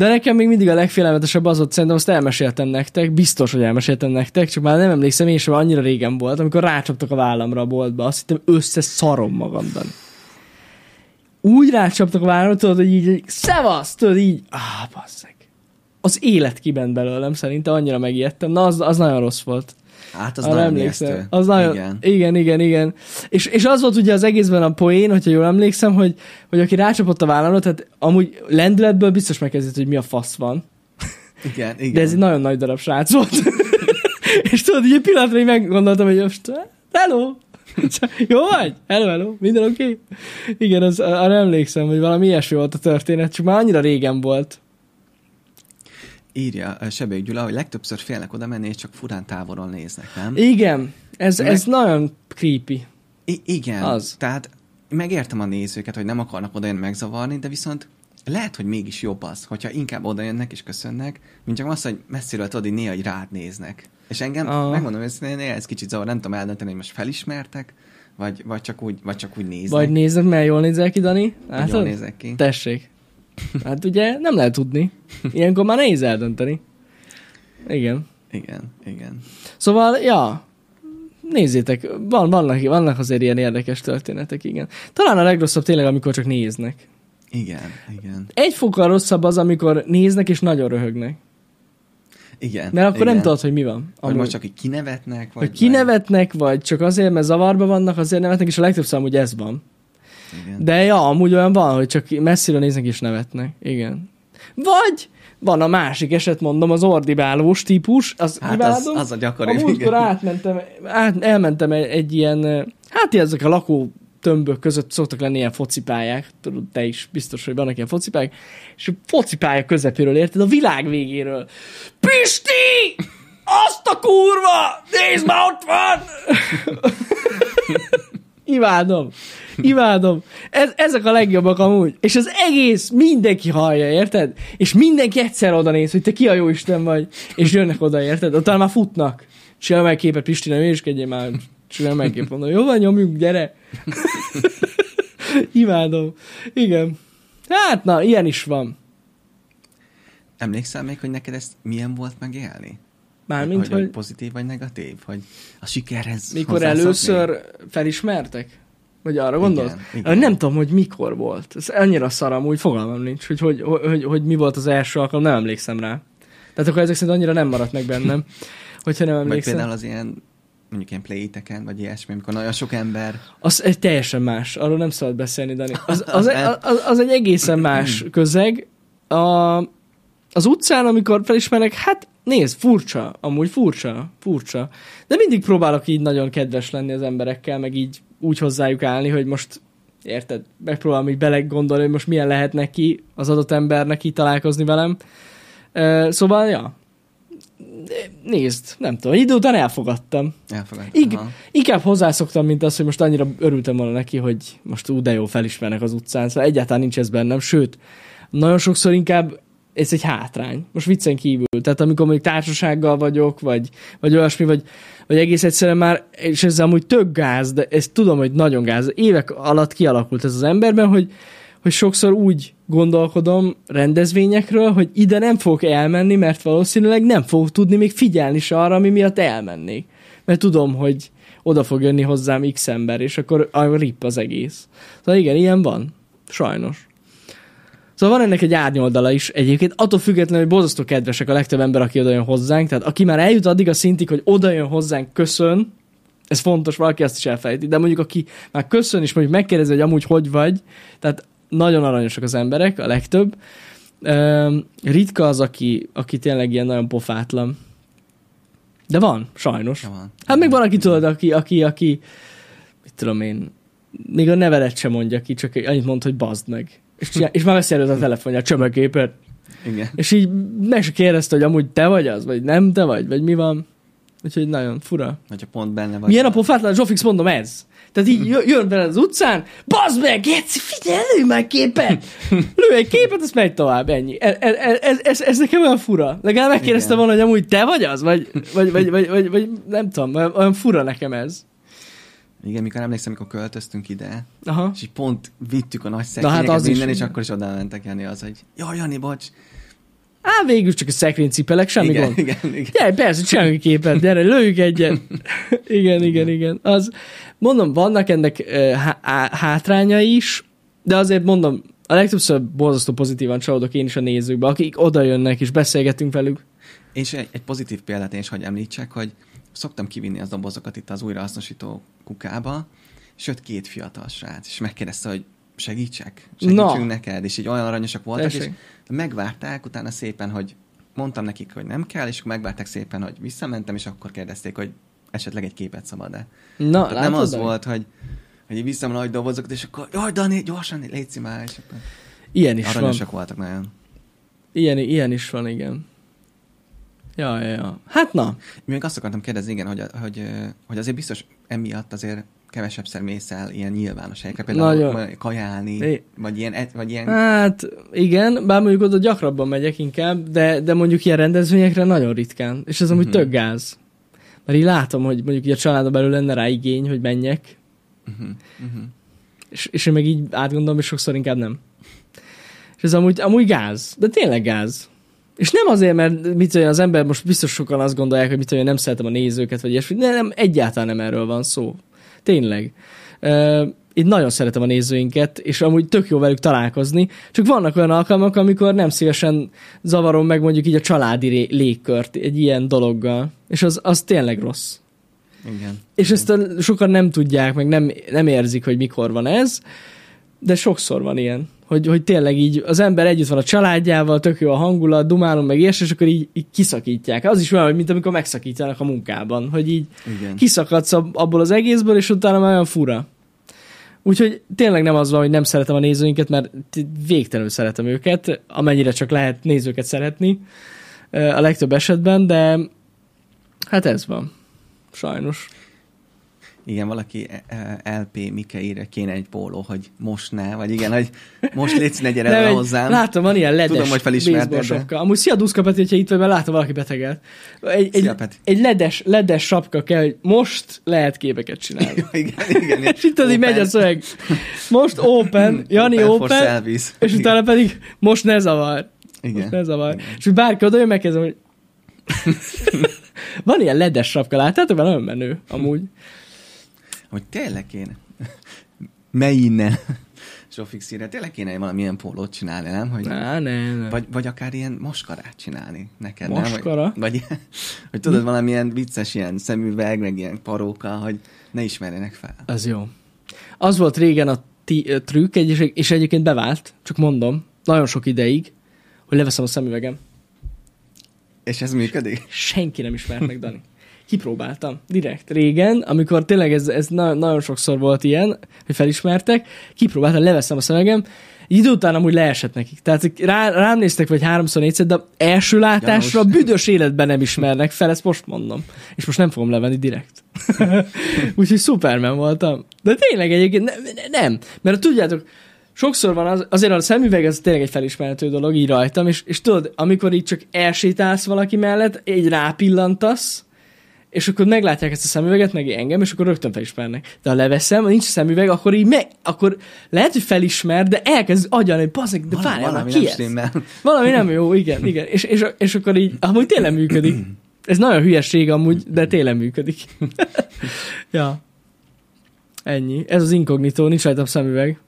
De nekem még mindig a legfélelmetesebb az ott, szerintem azt elmeséltem nektek, biztos, hogy elmeséltem nektek, csak már nem emlékszem, én sem annyira régen volt, amikor rácsaptak a vállamra a boltba, azt hittem összeszarom magamban. Úgy rácsaptak a vállamra, tudod, hogy így, így szevasz, tudod, így, ah, basszeg. Az élet kiment belőlem, szerintem annyira megijedtem. Na, az, az nagyon rossz volt. Hát az Arra nagyon emlékszem. ijesztő. Az nagyon, Igen. igen, igen, igen. És, és az volt ugye az egészben a poén, hogyha jól emlékszem, hogy, hogy aki rácsapott a vállamra, tehát amúgy lendületből biztos megkezdett, hogy mi a fasz van. Igen, igen. De ez egy nagyon nagy darab srác volt. és tudod, így egy pillanatra így meggondoltam, hogy most, hello, jó vagy? Hello, hello, minden oké? Okay? Igen, az, arra emlékszem, hogy valami ilyesmi volt a történet, csak már annyira régen volt. Írja Sebők Gyula, hogy legtöbbször félnek oda menni, és csak furán távolról néznek, nem? Igen, ez, Meg- ez nagyon creepy. I- igen. Az. Tehát megértem a nézőket, hogy nem akarnak oda jönni megzavarni, de viszont lehet, hogy mégis jobb az, hogyha inkább oda jönnek és köszönnek, mint csak az, hogy messziről tudod, hogy néha, rád néznek. És engem, Aha. megmondom őszintén, ez kicsit zavar, nem tudom eldönteni, hogy most felismertek, vagy, vagy, csak, úgy, vagy csak úgy néznek. Vagy nézed, mert jól nézel ki, Dani? hogy jól Látod? nézek ki. Tessék. Hát ugye nem lehet tudni. Ilyenkor már nehéz eldönteni. Igen. Igen, igen. Szóval, ja, nézzétek, van, vannak, vannak azért ilyen érdekes történetek, igen. Talán a legrosszabb tényleg, amikor csak néznek. Igen, igen. Egy fokkal rosszabb az, amikor néznek és nagyon röhögnek. Igen. Mert akkor igen. nem tudod, hogy mi van. Hogy Amúgy. most csak így kinevetnek, vagy... hogy kinevetnek, vagy csak azért, mert zavarba vannak, azért nevetnek, és a legtöbbször amúgy ez van. Igen. De ja, amúgy olyan van, hogy csak messziről néznek és nevetnek. Igen. Vagy van a másik eset, mondom, az ordibálós típus, az Hát az, imádom. az a a gyakori. múltkor igen. átmentem, át, elmentem egy, egy ilyen, hát ezek a lakó tömbök között szoktak lenni ilyen focipályák, tudod, te is biztos, hogy vannak ilyen focipályák, és a focipálya közepéről érted, a világ végéről. Pisti! Azt a kurva! Nézd már, ott van! Imádom. Imádom. Ez, ezek a legjobbak amúgy. És az egész mindenki hallja, érted? És mindenki egyszer oda néz, hogy te ki a jó Isten vagy. És jönnek oda, érted? Utána már futnak. Csinálj meg képet, Pisti, nem érskedjél már. Csinálj meg képet, mondom, jó van, nyomjuk, gyere. Imádom. Igen. Hát na, ilyen is van. Emlékszel még, hogy neked ezt milyen volt megélni? Mármint, hogy, hogy, hogy pozitív vagy negatív? Hogy a sikerhez mikor először felismertek? Vagy arra gondolsz? Igen, igen. Nem tudom, hogy mikor volt. Ez annyira szaram, úgy fogalmam nincs, hogy hogy, hogy, hogy, hogy mi volt az első alkalom, nem emlékszem rá. Tehát akkor ezek szerint annyira nem maradt meg bennem, hogyha nem Vagy emlékszem. például az ilyen mondjuk ilyen playteken, vagy ilyesmi, amikor nagyon sok ember... Az egy teljesen más, arról nem szabad beszélni, Dani. Az, az, az, az, az egy egészen más közeg. A, az utcán, amikor felismerek, hát nézd, furcsa, amúgy furcsa, furcsa. De mindig próbálok így nagyon kedves lenni az emberekkel, meg így úgy hozzájuk állni, hogy most érted, megpróbálom így belegondolni, hogy most milyen lehet neki, az adott embernek így találkozni velem. Ö, Szóval, ja, nézd, nem tudom, idő után elfogadtam. Elfogadtam. Ig-. Inkább hozzászoktam, mint az, hogy most annyira örültem volna neki, hogy most ú, de jó, felismernek az utcán. Szóval egyáltalán nincs ez bennem, sőt, nagyon sokszor inkább ez egy hátrány. Most viccen kívül. Tehát amikor mondjuk társasággal vagyok, vagy, vagy olyasmi, vagy, vagy egész egyszerűen már, és ez amúgy tök gáz, de ezt tudom, hogy nagyon gáz. Évek alatt kialakult ez az emberben, hogy, hogy sokszor úgy gondolkodom rendezvényekről, hogy ide nem fogok elmenni, mert valószínűleg nem fogok tudni még figyelni se arra, ami miatt elmennék. Mert tudom, hogy oda fog jönni hozzám X ember, és akkor a rip az egész. Szóval igen, ilyen van. Sajnos. Szóval van ennek egy árnyoldala is egyébként, attól függetlenül, hogy borzasztó kedvesek a legtöbb ember, aki oda jön hozzánk, tehát aki már eljut addig a szintig, hogy oda jön hozzánk, köszön, ez fontos, valaki azt is elfelejti, de mondjuk aki már köszön, és mondjuk megkérdezi, hogy amúgy hogy vagy, tehát nagyon aranyosak az emberek, a legtöbb. Üm, ritka az, aki, aki tényleg ilyen nagyon pofátlan. De van, sajnos. Ja, van. Hát még van, aki tudod, aki, aki, aki, mit tudom én, még a nevedet sem mondja ki, csak annyit mond, hogy bazd meg. És, csinál, és már veszi a telefonját, csömögépet. Igen. És így meg se kérdezte, hogy amúgy te vagy az, vagy nem te vagy, vagy mi van. Úgyhogy nagyon fura. Hogyha pont benne vagy. Milyen a pofátlan, Zsófix mondom ez. Tehát így jö- jön vele az utcán, bazd meg, Geci, figyelj, lőj már képet! Lő egy képet, azt megy tovább, ennyi. Ez, ez, ez, ez, ez nekem olyan fura. Legalább megkérdezte volna, hogy amúgy te vagy az, vagy, vagy, vagy, vagy, vagy, vagy nem tudom, olyan fura nekem ez. Igen, mikor emlékszem, amikor költöztünk ide, Aha. és így pont vittük a nagy hát szekrényeket, az is minden, és igen. akkor is oda mentek Jani az, hogy jaj, Jani, bocs. Á, végül csak a szekrény cipelek, semmi igen, gond. igen, igen. Gyere, persze, semmi képet, gyere, lőjük egyet. igen, igen, igen. Az, mondom, vannak ennek há- hátrányai is, de azért mondom, a legtöbbször borzasztó pozitívan csalódok én is a nézőkbe, akik oda jönnek és beszélgetünk velük. És egy, egy pozitív példát én is, hogy említsek, hogy szoktam kivinni az dobozokat itt az újrahasznosító kukába, és jött két fiatal srác, és megkérdezte, hogy segítsek, segítsünk Na. neked, és így olyan aranyosak voltak, Tessék. és megvárták utána szépen, hogy mondtam nekik, hogy nem kell, és akkor megvárták szépen, hogy visszamentem, és akkor kérdezték, hogy esetleg egy képet szabad-e. Na, Tehát nem az volt, hogy, hogy így viszem a nagy dobozokat, és akkor jaj, Dani, gyorsan, légy már, és akkor Ilyen is van. aranyosak voltak nagyon. Ilyen, ilyen is van, igen. Ja, ja, ja. Hát na, Még azt akartam kérdezni, igen, hogy, hogy, hogy azért biztos emiatt azért kevesebbszer mész el ilyen nyilvános helyekre, például Nagyon. Kajálni, É. vagy ilyen, et- vagy ilyen hát igen, bár mondjuk oda gyakrabban megyek inkább, de, de mondjuk ilyen rendezvényekre nagyon ritkán. És ez amúgy Mhm. tök gáz. Mert így látom, hogy mondjuk így a családon belül lenne rá igény, hogy menjek, uh-huh, uh-huh. és, és én meg így átgondolom, és sokszor inkább nem. És ez amúgy, amúgy gáz, de tényleg gáz. És nem azért, mert mit én, az ember most biztos sokan azt gondolják, hogy mit én, nem szeretem a nézőket, vagy ilyesmi. Nem, nem, egyáltalán nem erről van szó. Tényleg. Ö, Én nagyon szeretem a nézőinket, és amúgy tök jó velük találkozni, csak vannak olyan alkalmak, amikor nem szívesen zavarom meg mondjuk így a családi légkört egy ilyen dologgal, és az, az tényleg rossz. Igen. És ezt a, sokan nem tudják, meg nem, nem érzik, hogy mikor van ez, de sokszor van ilyen, hogy, hogy tényleg így az ember együtt van a családjával, tök jó a hangulat, dumálunk meg ilyesmi, és akkor így, így kiszakítják. Az is olyan, hogy mint amikor megszakítanak a munkában, hogy így Igen. kiszakadsz ab- abból az egészből, és utána már olyan fura. Úgyhogy tényleg nem az van, hogy nem szeretem a nézőinket, mert végtelenül szeretem őket, amennyire csak lehet nézőket szeretni a legtöbb esetben, de hát ez van. Sajnos. Igen, valaki eh, LP Mike írja, kéne egy póló, hogy most ne, vagy igen, hogy most légy ne gyere Nem, le egy- hozzám. Látom, van ilyen ledes Tudom, hogy felismerted, sapka. Amúgy szia Duszka Peti, hogyha itt vagy, mert látom valaki betegelt. Egy, egy, Szia, Peti. egy ledes, ledes sapka kell, hogy most lehet képeket csinálni. igen, igen. és itt az így megy a szöveg. Most open, Jani open, selfies. és utána pedig most ne zavar. Igen. Most ne zavar. Igen. És hogy bárki oda jön, megkezdem, hogy van ilyen ledes sapka, láttátok? Mert nagyon menő, amúgy. Hogy tényleg kéne. Melyine. Zsófix írja, tényleg kéne valamilyen pólót csinálni, nem? Hogy, Á, ne, ne. vagy, vagy akár ilyen maskarát csinálni neked, Maskara? nem? Vagy, vagy hogy tudod, valamilyen vicces ilyen szemüveg, meg ilyen paróka, hogy ne ismerjenek fel. Az jó. Az volt régen a ti, ö, trükk, egy, és egyébként bevált, csak mondom, nagyon sok ideig, hogy leveszem a szemüvegem. És ez működik? Senki nem ismert meg, Dani. Kipróbáltam, direkt. Régen, amikor tényleg ez, ez na- nagyon sokszor volt ilyen, hogy felismertek, kipróbáltam, leveszem a szemegem, egy idő után amúgy leesett nekik. Tehát rá, rám néztek vagy háromszor, négyszer, de első látásra Gyanús. büdös életben nem ismernek fel, ezt most mondom. És most nem fogom levenni direkt. Úgyhogy Superman voltam. De tényleg egyébként ne, ne, nem. Mert tudjátok, sokszor van az, azért a szemüveg az tényleg egy felismerhető dolog, így rajtam, és, és tudod, amikor így csak elsétálsz valaki mellett, így rápillantasz, és akkor meglátják ezt a szemüveget, meg engem, és akkor rögtön felismernek. De ha leveszem, nincs szemüveg, akkor így meg, akkor lehet, hogy felismer, de elkezd agyalni, hogy bazeg, de Valami- várjál valami ki nem ez? stimmel. Valami nem jó, igen, igen. És, és, és akkor így, amúgy tényleg működik. Ez nagyon hülyeség amúgy, de tényleg működik. ja. Ennyi. Ez az inkognitó, nincs rajtam szemüveg.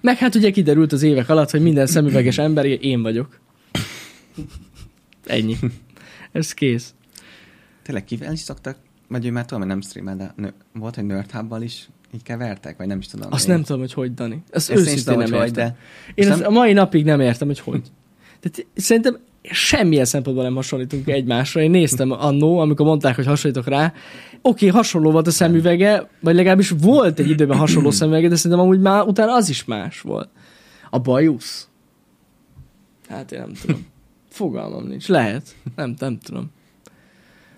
Meg hát ugye kiderült az évek alatt, hogy minden szemüveges ember én vagyok. Ennyi. Ez kész. Tényleg kivel is szoktak, vagy ő már tudom, hogy nem streamel, de nő, volt, hogy Nerd is így kevertek, vagy nem is tudom. Azt én. nem tudom, hogy hogy, Dani. Ezt Ezt őszintén tudom, nem hogy hogy, értem. de Én ezt nem- a mai napig nem értem, hogy hogy. Tehát szerintem semmilyen szempontból nem hasonlítunk egymásra. Én néztem annó, amikor mondták, hogy hasonlítok rá. Oké, okay, hasonló volt a szemüvege, vagy legalábbis volt egy időben hasonló szemüvege, de szerintem amúgy már utána az is más volt. A bajusz? Hát én nem tudom. Fogalmam nincs. Lehet. Nem, nem tudom.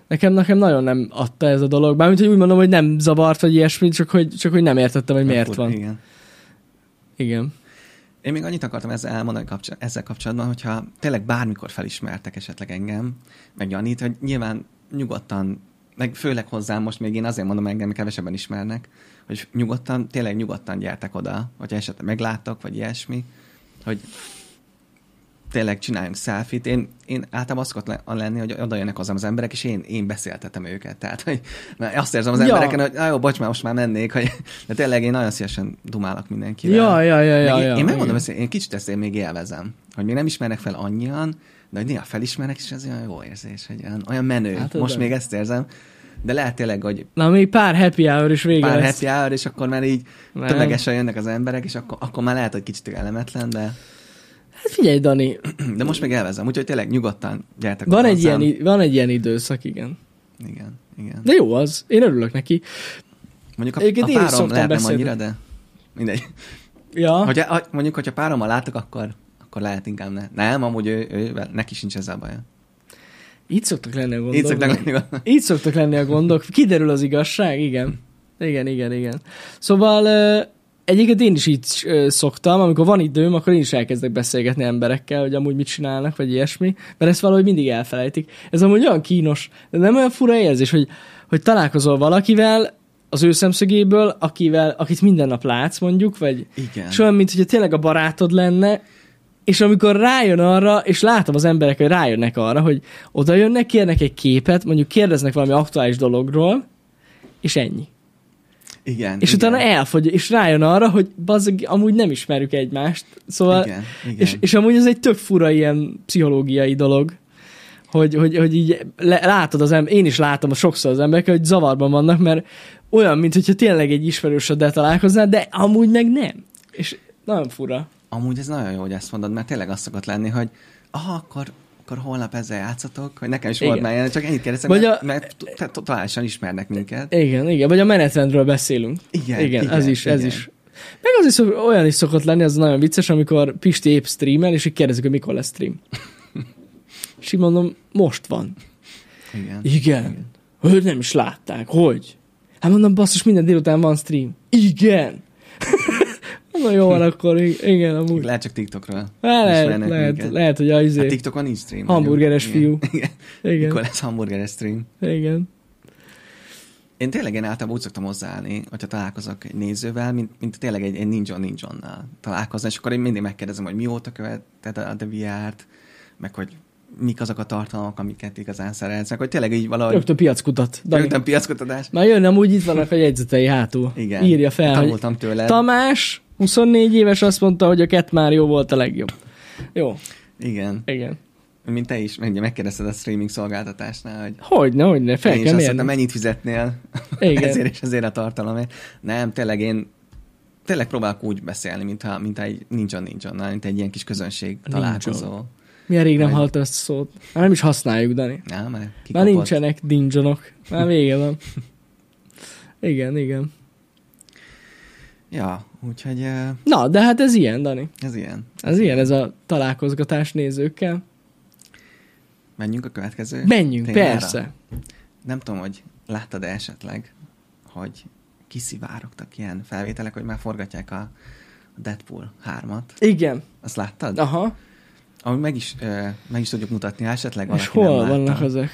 Nekem, nekem nagyon nem adta ez a dolog. Bármint, hogy úgy mondom, hogy nem zavart, vagy ilyesmi, csak hogy, csak hogy nem értettem, hogy miért van. Igen. Igen. Én még annyit akartam ezzel elmondani kapcsol- ezzel kapcsolatban, hogyha tényleg bármikor felismertek esetleg engem, meg Janit, hogy nyilván nyugodtan, meg főleg hozzám most még én azért mondom engem, kevesebben ismernek, hogy nyugodtan, tényleg nyugodtan gyertek oda, hogyha esetleg megláttok, vagy ilyesmi, hogy tényleg csináljunk selfit. Én, én általában azt szokott le- lenni, hogy oda jönnek hozzám az emberek, és én, én beszéltetem őket. Tehát, hogy azt érzem az Ja. embereken, hogy "Á, jó, bocs, már most már mennék, hogy, de tényleg én nagyon szívesen dumálok mindenkivel. Ja, ja, ja, ja, Meg én, ja. én megmondom, ezt, én kicsit ezt én még élvezem, hogy még nem ismernek fel annyian, de hogy néha felismernek, és ez olyan jó érzés, hogy olyan, olyan menő. Hát Most nem. még ezt érzem, de lehet tényleg, hogy Na, még pár happy hour is vége pár lesz. happy hour, és akkor már így Nem. tömegesen jönnek az emberek, és akkor, akkor már lehet, hogy kicsit kellemetlen, de, Hát figyelj, Dani, de most még élvezem, úgyhogy tényleg nyugodtan gyertek van egy, ilyen, van egy ilyen időszak, igen. Igen, igen. De jó az, én örülök neki. Mondjuk a, Egyébként a párom lehet nem annyira, de mindegy. Ja, Hogyha, ha- mondjuk, hogyha párommal látok, akkor, akkor lehet inkább ne. Nem, amúgy ő, ő, ő neki sincs ezzel baja. így szoktak lenni a gondok. Így szoktak lenni. Így szoktak lenni a gondok. Kiderül az igazság, igen. Igen, igen, igen. Szóval egyébként én is így szoktam, amikor van időm, akkor én is elkezdek beszélgetni emberekkel, hogy amúgy mit csinálnak, vagy ilyesmi, mert ezt valahogy mindig elfelejtik. Ez amúgy olyan kínos, de nem olyan fura érzés, hogy, hogy találkozol valakivel, az ő szemszögéből, akivel, akit minden nap látsz mondjuk, vagy Igen. és olyan, mint hogyha tényleg a barátod lenne, és amikor rájön arra, és látom az emberek, hogy rájönnek arra, hogy oda jönnek, kérnek egy képet, mondjuk kérdeznek valami aktuális dologról, és ennyi. Igen. És igen. utána elfogy, és rájön arra, hogy bazzeg, amúgy nem ismerjük egymást. Szóval, Igen, igen. és, és amúgy ez egy tök fura ilyen pszichológiai dolog, hogy, hogy, hogy így le, látod az ember, én is látom sokszor az emberek, hogy zavarban vannak, mert olyan, mint hogyha tényleg egy ismerősöddel találkoznád, de amúgy meg nem. És nagyon fura. Amúgy ez nagyon jó, hogy ezt mondod, mert tényleg azt szokott lenni, hogy aha, akkor, akkor holnap ezzel játszatok, hogy nekem is volt Igen. már ilyen, csak ennyit kérdezem, Vagy mert, a- mert totálisan ismernek minket. Igen, igen. Vagy a menetrendről beszélünk. Igen, igen, igen, ez is, ez igen. is. Meg az is olyan is szokott lenni, az nagyon vicces, amikor Pisti épp streamel, és így kérdezik, hogy mikor lesz stream. és így mondom, most van. Igen. Igen. Hogy nem is látták. Hogy? Hát mondom, basszus, minden délután van stream. Igen. Na jó van, akkor ig- igen, amúgy. Lehet csak TikTokról. Hát lehet, lehet, minket. lehet, hogy a Hát izé. TikTokon nincs stream. Hamburgeres Igen. fiú. Igen. Igen, Mikor lesz hamburgeres stream? igen. Én tényleg én általában úgy szoktam hozzáállni, hogyha találkozok egy nézővel, mint, mint tényleg egy, egy ninja ninjonnal találkozni, és akkor én mindig megkérdezem, hogy mióta követed a The VR-t, meg hogy mik azok a tartalmak, amiket igazán szeretsz, meg hogy tényleg így valahogy Rögtön piackutat. Dani. rögtön piackutatás. Már jön, amúgy itt vannak a jegyzetei hátul. Igen. Írja fel, hogy Tanultam tőle. Tamás, 24 éves, azt mondta, hogy a Cat Mario volt a legjobb. Jó, Igen. igen. Mint te is, ugye megkérdezted a streaming szolgáltatásnál, hogy Hogyne, hogyne, fel én is kell azt mondtam, mennyit fizetnél Igen. ezért és ezért a tartalomért. Nem, tényleg én tényleg próbálok úgy beszélni, mintha, mintha egy ninja ninja mint egy ilyen kis közönség találkozó. Milyen rég nem Vagy- hallottam ezt a szót. Már nem is használjuk, Dani. Nem, Már kikapott. nincsenek dincsonok. Már vége van. Igen, igen. Ja, úgyhogy Na, de hát ez ilyen, Dani. ez ilyen. Ez ilyen, ez a találkozgatás nézőkkel. Menjünk a következő Menjünk, témára? persze. Nem tudom, hogy láttad-e esetleg, hogy kiszivárogtak ilyen felvételek, hogy már forgatják a Deadpool 3-at. Igen. Azt láttad? Aha. Ami meg is, meg is tudjuk mutatni, ha esetleg És valaki hol nem látta. vannak ezek?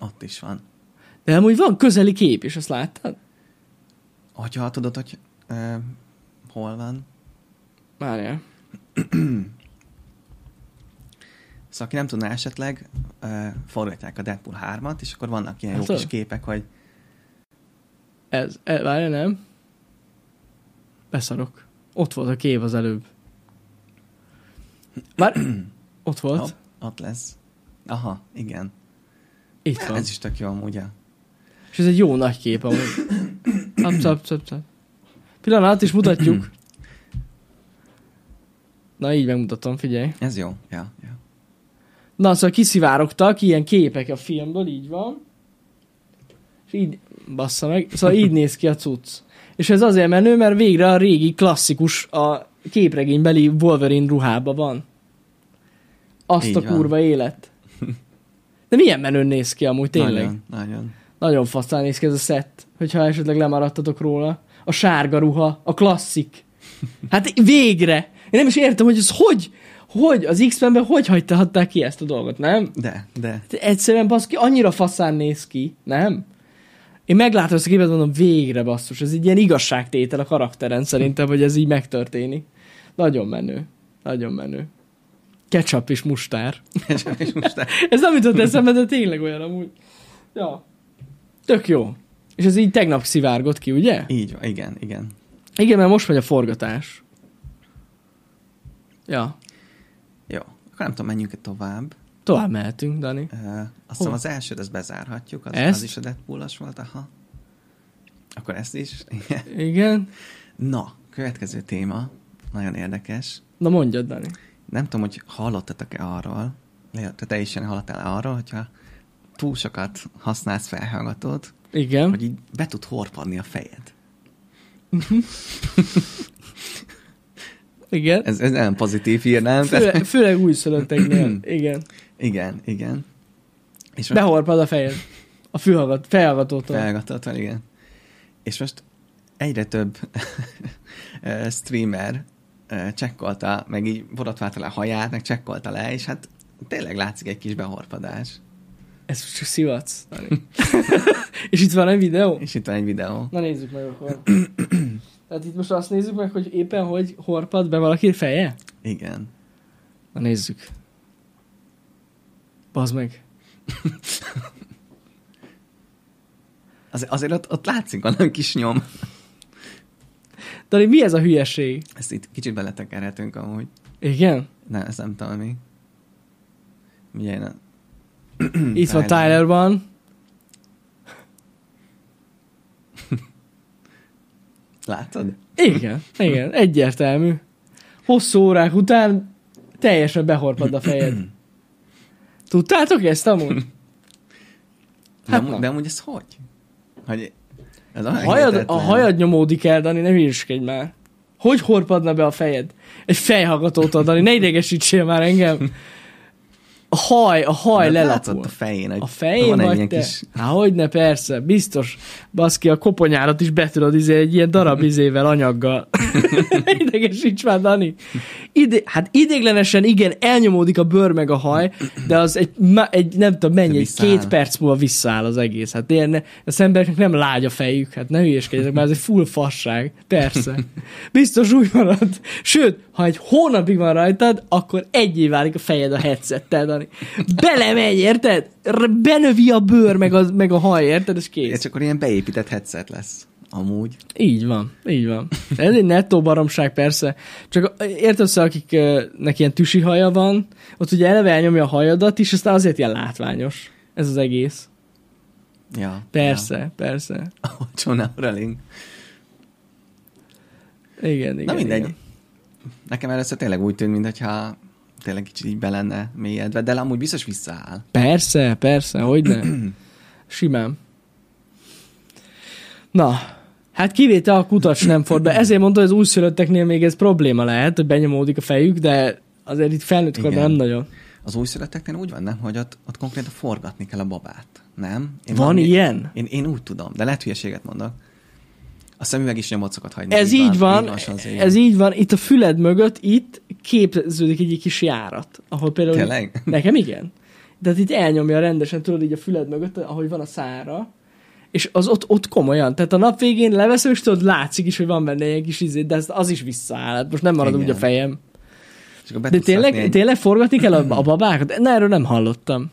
Ott is van. De amúgy van közeli kép is, azt láttad? Hogyha tudod, hogy ö, hol van. Várjál. Szóval aki nem tudná esetleg, ö, forgatják a Deadpool 3-at, és akkor vannak ilyen jó Hát, kis képek, hogy Ez, e, várjál, nem? Beszarok. Ott volt a kép az előbb. Már ott volt. hopp, ott lesz. Aha, igen. Itt van. Ez is tök jó amúgy. És ez egy jó nagy kép amúgy. Cap. Pillanat, is mutatjuk. Na, így megmutatom, figyelj. Ez jó. Ja, ja. Na, szóval kiszivárogtak ilyen képek a filmből, így van. És így, bassza meg, szóval így néz ki a cucc. És ez azért menő, mert végre a régi klasszikus a képregénybeli Wolverine ruhába van. Azt Így a van. kurva élet. De milyen menőn néz ki amúgy, tényleg. Nagyon, nagyon. Nagyon faszán néz ki ez a szett, hogyha esetleg lemaradtatok róla. A sárga ruha, a klasszik. Hát végre! Én nem is értem, hogy ez hogy, hogy az X-Menben hogy hagyták ki ezt a dolgot, nem? De, de. Hát Egyszerűen baszki, annyira faszán néz ki, nem? Én meglátom ezt a képet, mondom, végre basszus, ez egy ilyen igazságtétel a karakteren szerintem, hogy ez így megtörténik. Nagyon menő. Nagyon menő. Ketchup és mustár. és most Ez nem jutott eszembe, de tényleg olyan amúgy. Ja. Tök jó. És ez így tegnap szivárgott ki, ugye? így van, igen, igen. Igen, mert most megy a forgatás. Ja. Jó. Akkor nem tudom, menjünk tovább. Tovább mehetünk, Dani. Uh, azt hiszem az elsőt, ezt bezárhatjuk. Az, Ezt? az is a Deadpool-os volt, aha. Akkor ezt is. Igen. Igen. Na, következő téma. Nagyon érdekes. Na mondjad, Dani. Nem tudom, hogy hallottatok-e arról, te, te is hallottál arról, hogyha túl sokat használsz felhallgatót, Igen. hogy így be tud horpadni a fejed. Igen. Ez, ez nem pozitív hír, nem? Főle, főleg újszülötteknél. Igen. Igen, igen. És Behorpad a fejed. A fülhallgat, fejhallgatótól. felhallgatott van, igen. És most egyre több ö, streamer ö, csekkolta, meg így borotválta le a haját, meg csekkolta le, és hát tényleg látszik egy kis behorpadás. Ez csak szivatsz. És itt van egy videó? És itt van egy videó. Na nézzük meg akkor. Tehát itt most azt nézzük meg, hogy éppen hogy horpad be valaki feje? Igen. Na nézzük. Bazd meg. Az, azért ott, ott látszik valami kis nyom. Dani, mi ez a hülyeség? Ezt itt kicsit beletekerhetünk amúgy. Igen? Ne, ezt nem tudom mi. A... Itt van Tylerban. Látod? Igen, igen, egyértelmű. Hosszú órák után teljesen behorpad a fejed. Tudtátok ezt amúgy? De, Hát amúgy, na. de amúgy ez hogy? Hogy ez A hajad, a hajad nyomódik el, Dani, ne hülyeskedj már. Hogy horpadna be a fejed? Egy fejhallgatót ad, Dani, ne idegesítsél már engem. A haj, a haj lelapul. Látszott a fején, hogy A fején van vagy te? kis... Há, hogyne, persze, biztos. Baszki, a koponyárat is be tudod izé, egy ilyen darab izével, anyaggal. Idegesíts már, Dani. Ide, hát idéglenesen igen, elnyomódik a bőr meg a haj, de az egy, egy nem tudom mennyi, egy két perc múlva visszaáll az egész. Hát ilyen, az embereknek nem lágy a fejük, hát ne hülyeskedjetek, már ez egy full fasság. Persze. Biztos úgy marad. Sőt, ha egy hónapig van rajtad, akkor egy év válik a fejed a headsettel, Dani. Belemegy, érted? Benövi a bőr, meg a, meg a haj, érted? És kész. Ez csak akkor ilyen beépített headset lesz. Amúgy. Így van, így van. Ez egy nettó baromság persze. Csak érted össze, akiknek ilyen tüsi haja van, ott ugye eleve elnyomja a hajadat is, aztán azért ilyen látványos. Ez az egész. Ja. Persze, Ja. persze. Olcsó Neuralink. Igen, igen. Na mindegy. Igen. Nekem először tényleg úgy tűnt, mintha tényleg kicsit így be lenne mélyedve, de amúgy biztos visszaáll. Persze, persze, hogy ne. Simán. Na, hát kivétel a kutacs nem ford be. Ezért mondta, hogy az újszülötteknél még ez probléma lehet, hogy benyomódik a fejük, de azért itt felnőtt korban nem nagyon. Az újszülötteknél úgy van, nem, hogy ott, ott konkrétan forgatni kell a babát. Nem? Én Van valami- ilyen? Én, én úgy tudom, de lehet hülyeséget mondok. A szemüveg is nyomot szokott hagyni. Ez így van, Így van Sanzé. ez így van, itt a füled mögött, itt képződik egy kis járat, ahol például... Tényleg? Nekem igen. De itt elnyomja rendesen, tudod, így a füled mögött, ahogy van a szára, és az ott, ott komolyan. Tehát a nap végén leveszem, és tudod, látszik is, hogy van benne egy kis izé, de ez, az is visszaáll. Hát most nem marad Igen. úgy a fejem. De tényleg, egy- tényleg forgatni kell a, a babákat? Na, erről nem hallottam.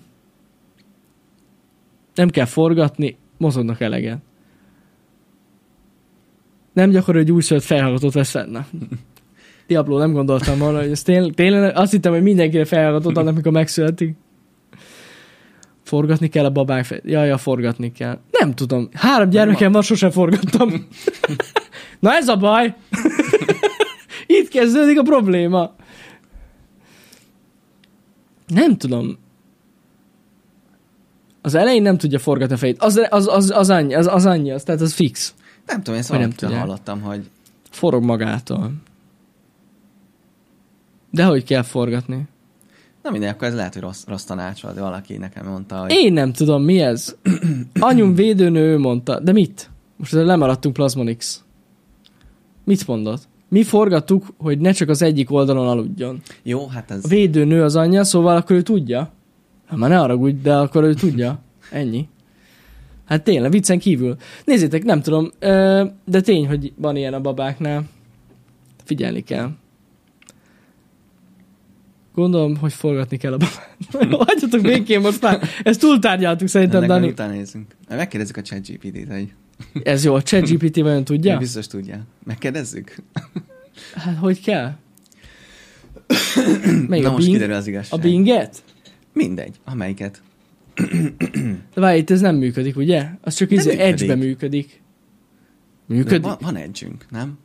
Nem kell forgatni, mozognak elegen. Nem gyakori, hogy újszülött felhallgatót vesz fel. Na. Diablo, nem gondoltam volna, hogy ez tényleg, tényleg azt hittem, hogy mindenkire felhallgatót adnak, amikor megszületik. Forgatni kell a babák fel. Jaj, ja, forgatni kell. Nem tudom. Három gyermekem van, sosem forgattam. Na ez a baj. Itt kezdődik a probléma. Nem tudom. Az elején nem tudja forgatni a fejét. Az, az, az, az annyi, az, az annyi, az, tehát az fix. Nem tudom, én Vagy nem tudják. hallottam, hogy Forog magától. De hogy kell forgatni? na mindegy, akkor ez lehet, hogy rossz, rossz tanács volt, valaki nekem mondta, hogy Én nem tudom, mi ez. Anyum védőnő ő mondta. De mit? Most ezzel lemaradtunk Plasmonix. Mit mondott? Mi forgattuk, hogy ne csak az egyik oldalon aludjon. jó, hát ez A védőnő az anyja, szóval akkor ő tudja. Hát már ne haragudj, de akkor ő tudja. Ennyi. Hát tényleg, viccen kívül. Nézzétek, nem tudom, de tény, hogy van ilyen a babáknál. Figyelni kell. Gondolom, hogy forgatni kell a babát. Hagyjatok békén most már. Ezt túltárgyaltuk szerintem, ennek Dani. utána nézzünk. Megkérdezzük a ChatGPT-t, hogy Ez jó, a ChatGPT vajon ja. tudja? biztos tudja. Megkérdezzük? Hát hogy kell? Melyik Na a most Bing? kiderül az A igazság. Binget? Mindegy, amelyiket. De várj, itt ez nem működik, ugye? Az csak izé működik. Edge-be működik. De Működik? van, van edge nem?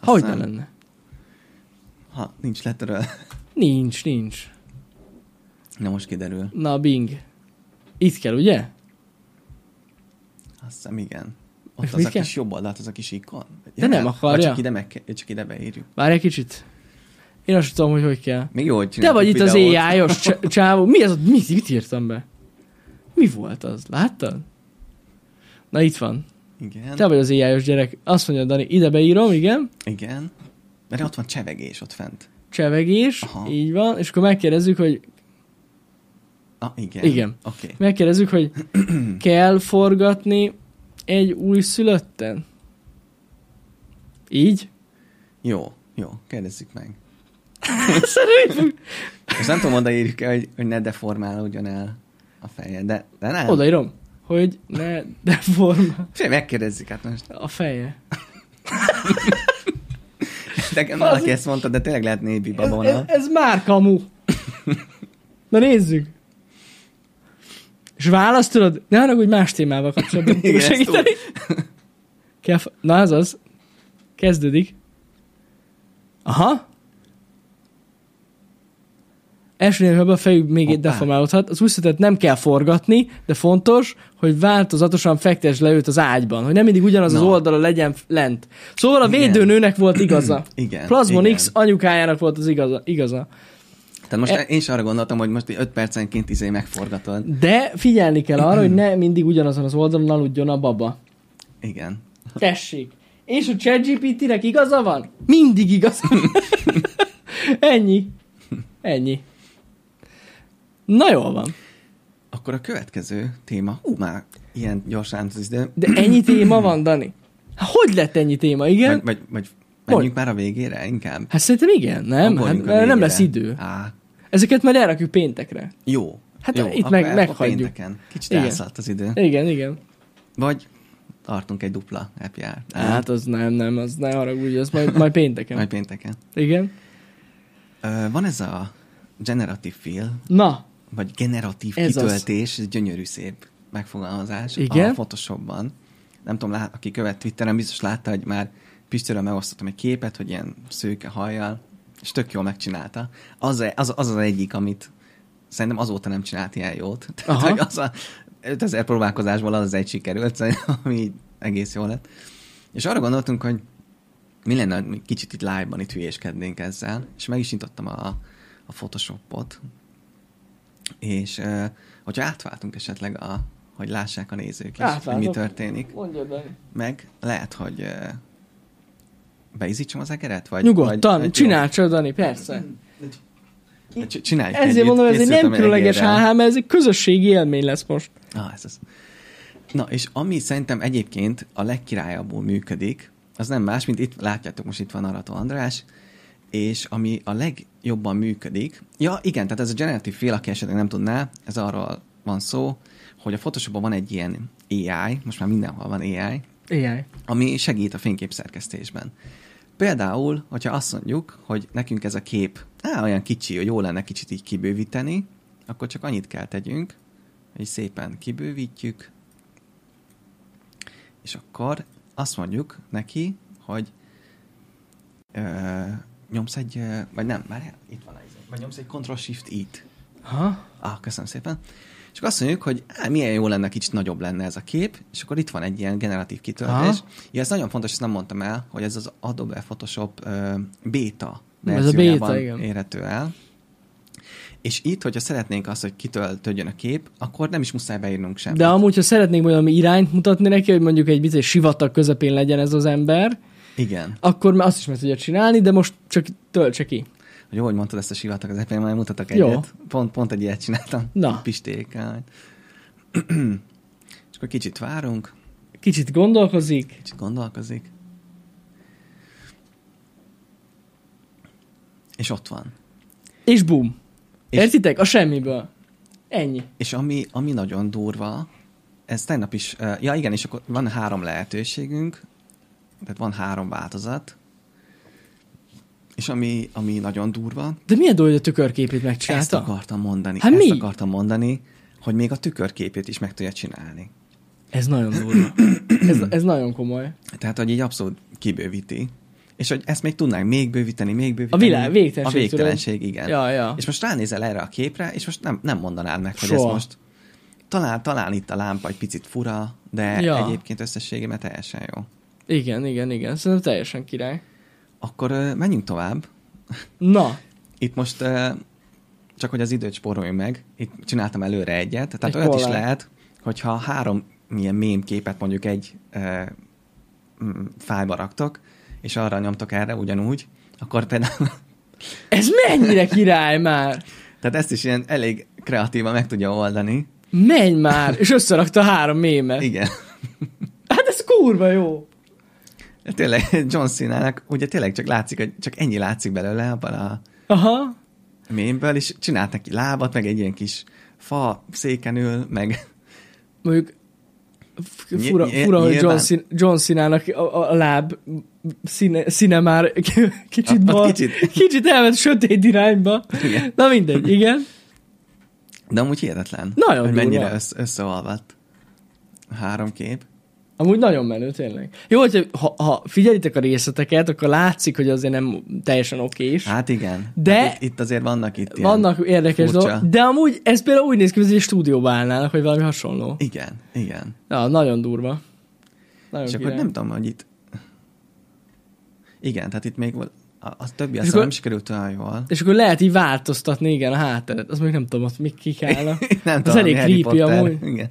Hogy ne Aztán, lenne? Ha nincs letterel, Nincs, nincs. na most kiderül. Na, Bing. Itt kell, ugye? Azt hiszem, igen. És Ott az a kell? kis jobb oldalt, az a kis ikon. De nem hát, akarja. Csak ide, meg, csak ide beírjuk. Várj egy kicsit. Én azt tudom, hogy hogy kell. Még jó, hogy Te vagy itt az videót. AI-os cs- csávó. Mi az? Mit, mit írtam be? Mi volt az? Láttad? Na itt van. Igen, Te vagy az AI-os gyerek. Azt mondja, Dani, ide beírom, igen. igen. Mert ott van csevegés ott fent. Csevegés, Aha. így van. És akkor megkérdezzük, hogy Ah, igen. Igen. Oké. Okay. megkérdezzük, hogy kell forgatni egy új szülötten? Így? Jó, jó, kérdezzük meg. Szerintem Most nem tudom, odaírjuk hogy, hogy ne deformálódjon el a feje, de, de nem. odaírom. hogy ne deformál Fél, megkérdezzük hát most. a feje. Nekem valaki ezt mondta, de tényleg lehet nébi Ez, babona. ez, ez már kamu. Na nézzük. És választ tudod? Ne haragudj, más témával kapcsolatban tudok segíteni. Kell, na ez az. Kezdődik. Aha. Első névben a fejük még egy Hoppá. deformálódhat. Az úszletet nem kell forgatni, de fontos, hogy változatosan fektesd le őt az ágyban, hogy nem mindig ugyanaz az Na. oldala legyen lent. Szóval a védőnőnek volt igaza. Igen. Plasmon igen. X anyukájának volt az igaza. igaza. Tehát most E- én is arra gondoltam, hogy most 5 percenként izé megforgatod. De figyelni kell arra, hogy ne mindig ugyanazon az oldalon aludjon a baba. Igen. Tessék. És a ChatGPT-nek igaza van? Mindig igaza van. Ennyi. Ennyi. Na jól van. Akkor a következő téma, hú, már ilyen gyorsan idő. De ennyi téma van, Dani? Hát hogy lett ennyi téma, igen? Vagy, vagy, vagy menjünk már a végére inkább? Hát szerintem igen, nem? Hát, Ugorjunk a mert nem lesz idő. Á, Ezeket majd elrakjuk péntekre. jó. Hát jó, itt meg- meghagyjuk. pénteken. Kicsit Igen. elszállt az idő. Igen, igen. Vagy tartunk egy dupla happy hour. Hát az nem, nem, az ne haragudj, az majd, majd pénteken. Majd pénteken. Igen. Ö, van ez a generatív fill, Na, vagy generatív Ez az. kitöltés, ez gyönyörű szép megfogalmazás Igen. a Photoshopban. Nem tudom, lát, aki követ Twitteren, biztos látta, hogy már Pistiről megosztottam egy képet, hogy ilyen szőke hajjal, és tök jól megcsinálta. Az az, az, az egyik, amit szerintem azóta nem csinált ilyen jót. Tehát, hogy az a 5000 próbálkozásból az az egy sikerült, ami egész jó lett. És arra gondoltunk, hogy mi lenne, hogy kicsit itt live-ban itt hülyéskednénk ezzel, és meg is nyitottam a, a Photoshopot, és uh, hogyha átváltunk esetleg, a, hogy lássák a nézők is, hogy mi Átváltok. történik, mondja, Dani. meg lehet, hogy uh, beizítsam az egeret? Vagy, Nyugodtan, vagy, csináld csak, Dani, persze. Csináljuk Ezért együtt, mondom, ez egy nem különleges. HH, mert ez egy közösségi élmény lesz most. Ah, ez az. Na, és ami szerintem egyébként a legkirályabbul működik, az nem más, mint itt látjátok, most itt van Arató András, és ami a legjobban működik, ja igen, tehát ez a generatív fél, aki esetleg nem tudná, ez arról van szó, hogy a Photoshopban van egy ilyen AI, most már mindenhol van AI, Éjjel. ami segít a fényképszerkesztésben. Például, hogyha azt mondjuk, hogy nekünk ez a kép á, olyan kicsi, hogy jó lenne kicsit így kibővíteni, akkor csak annyit kell tegyünk, hogy szépen kibővítjük, és akkor azt mondjuk neki, hogy ö, nyomsz egy, vagy nem, már itt van ez, vagy nyomsz egy Ctrl-Shift-I-t. Ha? Ah, köszönöm szépen. És akkor azt mondjuk, hogy á, milyen jó lenne, kicsit nagyobb lenne ez a kép, és akkor itt van egy ilyen generatív kitöltés. Ja, ez nagyon fontos, ezt nem mondtam el, hogy ez az Adobe Photoshop uh, beta Ez a beta, igen. érhető el. És itt, hogyha szeretnénk azt, hogy kitöltődjön a kép, akkor nem is muszáj beírnunk semmit. De amúgy, ha szeretnénk valami irányt mutatni neki, hogy mondjuk egy bizony sivatag közepén legyen ez az ember, Igen. akkor már azt is meg tudja csinálni, de most csak töltse ki. Jó, hogy mondtad ezt a sivatag, az én majd mutatok Jó. egyet. Pont, pont egy ilyet csináltam. Na. Pistékkel. és akkor kicsit várunk, Kicsit gondolkozik, kicsit gondolkozik. És ott van. és bum. És- Értitek? A semmiből. Ennyi. És ami, ami nagyon durva, ez tegnap is, uh, ja igen, és akkor van három lehetőségünk, tehát van három változat, és ami, ami nagyon durva, De milyen dolog, hogy a tükörképét ezt megcsinálta? akartam mondani, Hát ezt mi? akartam mondani, hogy még a tükörképét is meg tudja csinálni. Ez nagyon durva. Ez, ez nagyon komoly. Tehát, hogy így abszolút kibővíti. És hogy ezt még tudnánk még bővíteni, még A bővíteni. világ, végtelenség. A végtelenség, igen. Ja, ja. És most ránézel erre a képre, és most nem, nem mondanád meg, hogy Soha. ez most talán, talán itt a lámpa egy picit fura, de ja. egyébként összességében teljesen jó. Igen, igen, igen. Szerintem teljesen király. Akkor menjünk tovább. Na, Itt most csak, hogy az időt spóroljunk meg, itt csináltam előre egyet, tehát Egy olyat is kollát. lehet, hogyha három milyen mém képet mondjuk egy mm, fájba raktok, és arra nyomtok erre ugyanúgy, akkor például ez mennyire király már? Tehát ezt is ilyen elég kreatívan meg tudja oldani. Menj már! És összerakta három mémet. Igen. Hát ez kurva jó. Tényleg John Cena-nak ugye tényleg csak látszik, hogy csak ennyi látszik belőle abban a Aha. mémből, és csinált neki lábat, meg egy ilyen kis fa széken ül, meg Mondjuk Fura, ny- fura hogy John, Cena, John Cena-nak a, a láb színe, színe már kicsit, bal, kicsit. kicsit elment sötét irányba. Igen. Na mindegy, igen. De amúgy hihetetlen, Nagyon hogy durva. mennyire össze, összeolvadt a három kép. Amúgy nagyon menő, tényleg. Jó, hogyha ha, ha figyelitek a részleteket, akkor látszik, hogy azért nem teljesen okés. Hát igen. De- hát itt, itt azért vannak itt ilyen... Vannak érdekes dolgok, de amúgy ez például úgy néz ki, hogy egy stúdióba állnának, vagy valami hasonló. Igen, igen. Ja, nagyon durva. Nagyon És akkor nem tudom, hogy itt... Igen, tehát itt még. A, a többi aztán nem sikerült olyan jól. És akkor lehet így változtatni, igen, a hátteret. Az még nem tudom, ott mik kik állnak. nem Az tudom, elég creepy amúgy. Igen.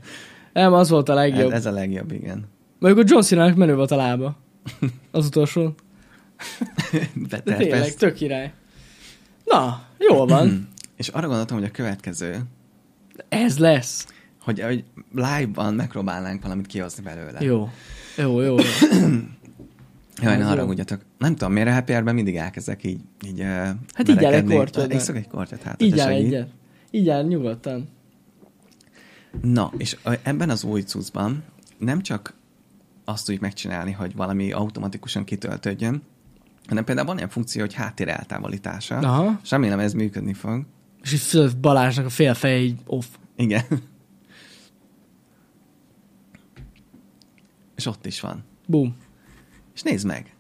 Nem, az volt a Ez, legjobb. ez a legjobb, igen. Mondjuk a John Cena-nak menő volt a lába. Az utolsó. De, tényleg, tök király. Na, jól van. És arra gondoltam, hogy a következő, Ez lesz. hogy, hogy live-ban megpróbálnánk valamit kihozni belőle. Jó. Jó, jó, jó. Jaj, Ez ne jó. haragudjatok. Nem tudom, miért a happy hour-ben mindig elkezdek így, így Hát így egy kortyot, de- Iszok egy kortyot, hát Így egyet. Így nyugodtan. Na, és ebben az új cuccban nem csak azt tudjuk megcsinálni, hogy valami automatikusan kitöltődjön, hanem például van ilyen funkció, hogy háttér eltávolítása. Aha. És remélem ez működni fog. És így Balázsnak a fél feje így off. Igen. És ott is van. Boom. És nézd meg.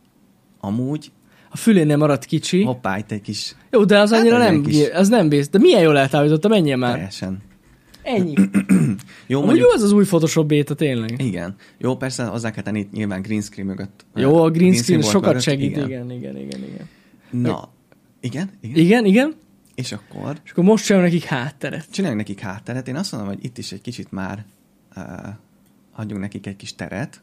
Amúgy, A fülénél maradt kicsi. hoppá, itt egy kis Jó, de az Hát annyira egy nem, kis- az nem vész. De milyen jól eltávolította, menjél már. teljesen. Ennyi. Jó, Amúgy mondjuk, jó az az új Photoshop beta, tényleg. igen. Jó, persze hozzá kell tenni nyilván green screen mögött. Jó, a green screen volt sokat mögött, segít, igen, igen, igen, igen. igen. Na, igen, igen. Igen, igen. És akkor És akkor most csinálunk nekik hátteret. csináljunk nekik hátteret. Én azt mondom, hogy itt is egy kicsit már uh, adjunk nekik egy kis teret.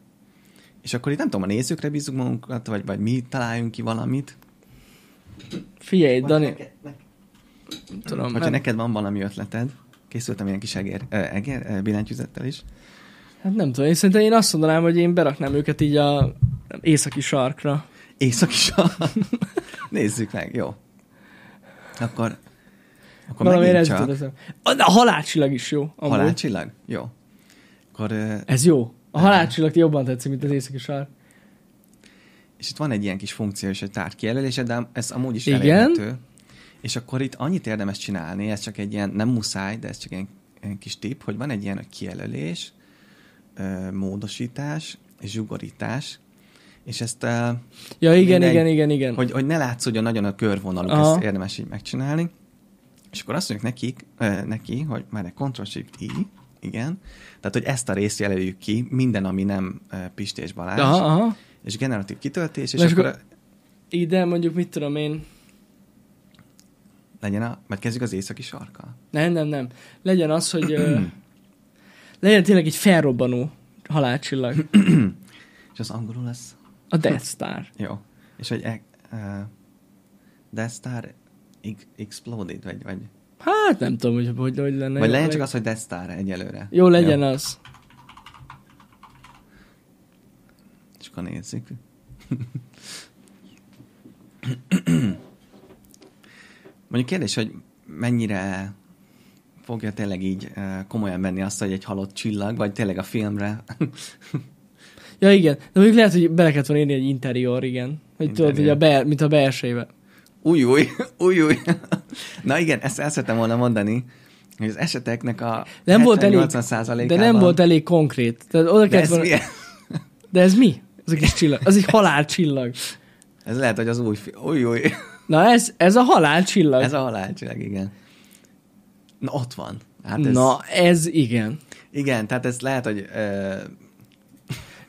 És akkor itt nem tudom, a nézőkre bízunk magunkat, vagy, vagy mi találjunk ki valamit. Figyelj, Dani, Neked, nem tudom, hogyha nem, neked van valami ötleted, készültem ilyen kis egér, uh, egér billentyűzettel is. hát nem tudom, én szerintem én azt mondanám, hogy én beraknám őket így a északi sarkra. Északi sark. Nézzük meg, jó. Akkor, akkor Valamiért ez csak eszembe. A, halálcsillag is jó. Amúgy. halálcsillag? Jó. Akkor, Ez jó. A halálcsillag jobban tetszik, mint az északi sark. és itt van egy ilyen kis funkció is, hogy tárgykijelölése, de ez amúgy is Igen. elérhető. És akkor itt annyit érdemes csinálni, ez csak egy ilyen, nem muszáj, de ez csak egy, egy kis tipp, hogy van egy ilyen, kijelölés, módosítás, zsugorítás, és ezt, Ja, igen, Mindegy. igen, igen, igen. hogy, hogy ne látszódjon nagyon a körvonaluk, Aha. ezt érdemes így megcsinálni. És akkor azt mondjuk nekik, neki, hogy már egy Ctrl-Shift-I, igen, tehát, hogy ezt a részt jelöljük ki, minden, ami nem ö, Pisti és Balázs, Aha, aha. és generatív kitöltés, és és akkor, akkor- Ide mondjuk, mit tudom én, legyen a, vagy kezdjük az északi sarkkal. nem, nem, nem. Legyen az, hogy ö, legyen tényleg egy felrobbanó halálcsillag. És az angolul lesz? A Death Star. Jó. És hogy e, uh, Death Star ex- exploded, vagy, vagy, Hát nem tudom, hogy hogy, hogy lenne. vagy jó, legyen leg- csak az, hogy Death Star egyelőre. Jó, legyen az. És akkor nézzük. Mondjuk kérdés, hogy mennyire fogja tényleg így komolyan venni azt, hogy egy halott csillag, vagy tényleg a filmre. Ja, igen. De mondjuk lehet, hogy bele kellett volna írni egy interior, igen. Hogy tudod, hogy a be, mint a belsejébe. új, új, új, új. Na igen, ezt el szerettem volna mondani, hogy az eseteknek a Nem volt elég, 80 százalékában... de nem volt elég konkrét. Tehát oda De ez, volna... milyen? De ez mi? Az a kis csillag. Az egy halálcsillag. ez lehet, hogy az új... Új, új. Na ez, ez a halálcsillag. Ez a halálcsillag, igen. Na, ott van. Hát ez... Na, ez igen. Igen, tehát ez lehet, hogy... Uh,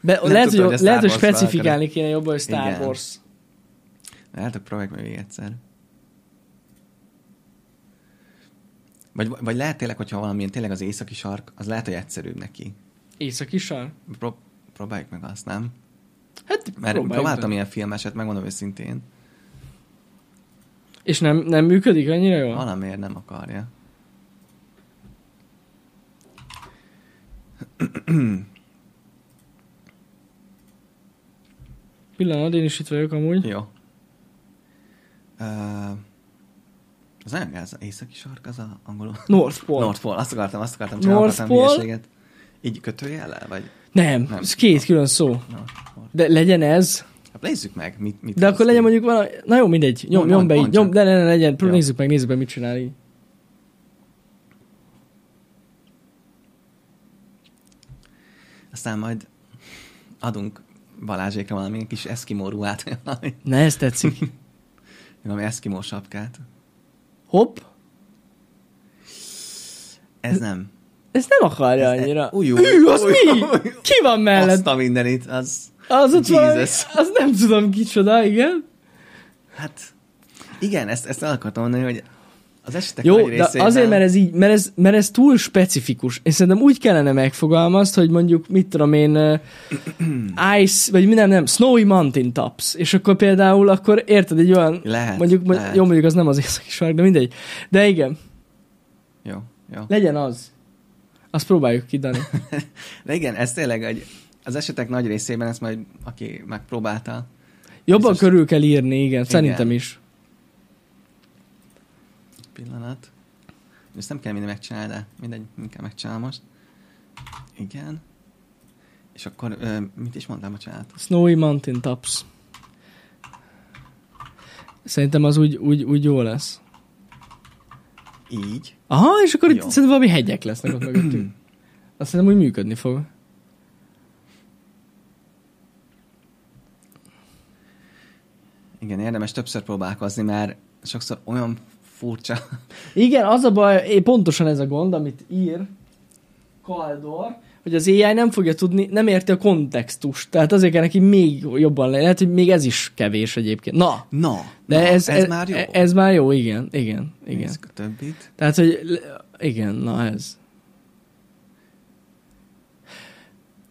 Be, Nem lehet, tudtam, hogy, lehet, hogy specifikálni kéne jobban, hogy Star Igen. Wars. hogy próbáljuk meg még egyszer. Vagy, vagy lehet tényleg, hogyha valamilyen tényleg az északi sark, az lehet, hogy egyszerűbb neki. Északi sar? Pró- próbáljuk meg azt, nem? Hát Mert próbáltam ilyen filmeset, megmondom őszintén. És nem, nem működik annyira jól? Valamiért nem akarja. Pillanat, én is itt vagyok amúgy. Jó. Uh, az nagyon gáz, északi sark, az a angolul. North Pole. North Pole, azt akartam, azt akartam, csak North akartam Pole. Így kötőjellel, vagy? Nem, Nem. ez két külön szó. Na, De legyen ez, nézzük meg, mit, mit de akkor legyen mondjuk valami, na jó, mindegy, nyom, nyom be így, nyom, de ne, ne, legyen, Jó. nézzük meg, nézzük meg, mit csinál így. Aztán majd adunk Balázsékra valami kis eszkimó ruhát, Na, ez tetszik. valami eszkimó sapkát. Hopp, Ez nem. ezt nem akarja Ez- annyira. Új, új, Ű, az új, mi? új. Ki van mellett? Azt a mindenit, az... Az ott valami, Jesus. az nem tudom kicsoda, igen. Hát, igen, ezt, ezt el akartam mondani, hogy az esetek Jó, nagy de részében... azért, mert ez így, mert ez, mert ez túl specifikus. Én szerintem úgy kellene megfogalmazt, hogy mondjuk, mit tudom én, uh, ice, vagy mi nem, nem, snowy mountain tops. És akkor például, akkor érted, egy olyan, Lehet, mondjuk, mondjuk lehet. jó, mondjuk az nem az északi sark, de mindegy. De igen, Jó, jó. legyen az. Azt próbáljuk ki, Dani. De igen, ez tényleg egy, az esetek nagy részében ezt majd, aki megpróbálta, Jobban Biztos. körül kell írni, igen, szerintem is. pillanat. Ezt nem kell minden megcsinálni, de mindegy, inkább megcsinálom most. Igen. És akkor, ö, mit is mondtam, bocsánat? Snowy mountain tops. Szerintem az úgy, úgy, úgy jó lesz. Így. Aha, és akkor itt Jó. szerintem valami hegyek lesznek ott mögöttünk. Azt szerintem úgy működni fog. Igen, érdemes többször próbálkozni, mert sokszor olyan furcsa. Igen, az a baj, pontosan ez a gond, amit ír Kaldor, hogy az AI nem fogja tudni, nem érti a kontextust. Tehát azért kell neki még jobban le. Lehet, hogy még ez is kevés egyébként. Na, Na, de na ez, ez, már jó. Ez már jó, igen, igen, igen. Nézzük a többit. Tehát, hogy igen, na ez.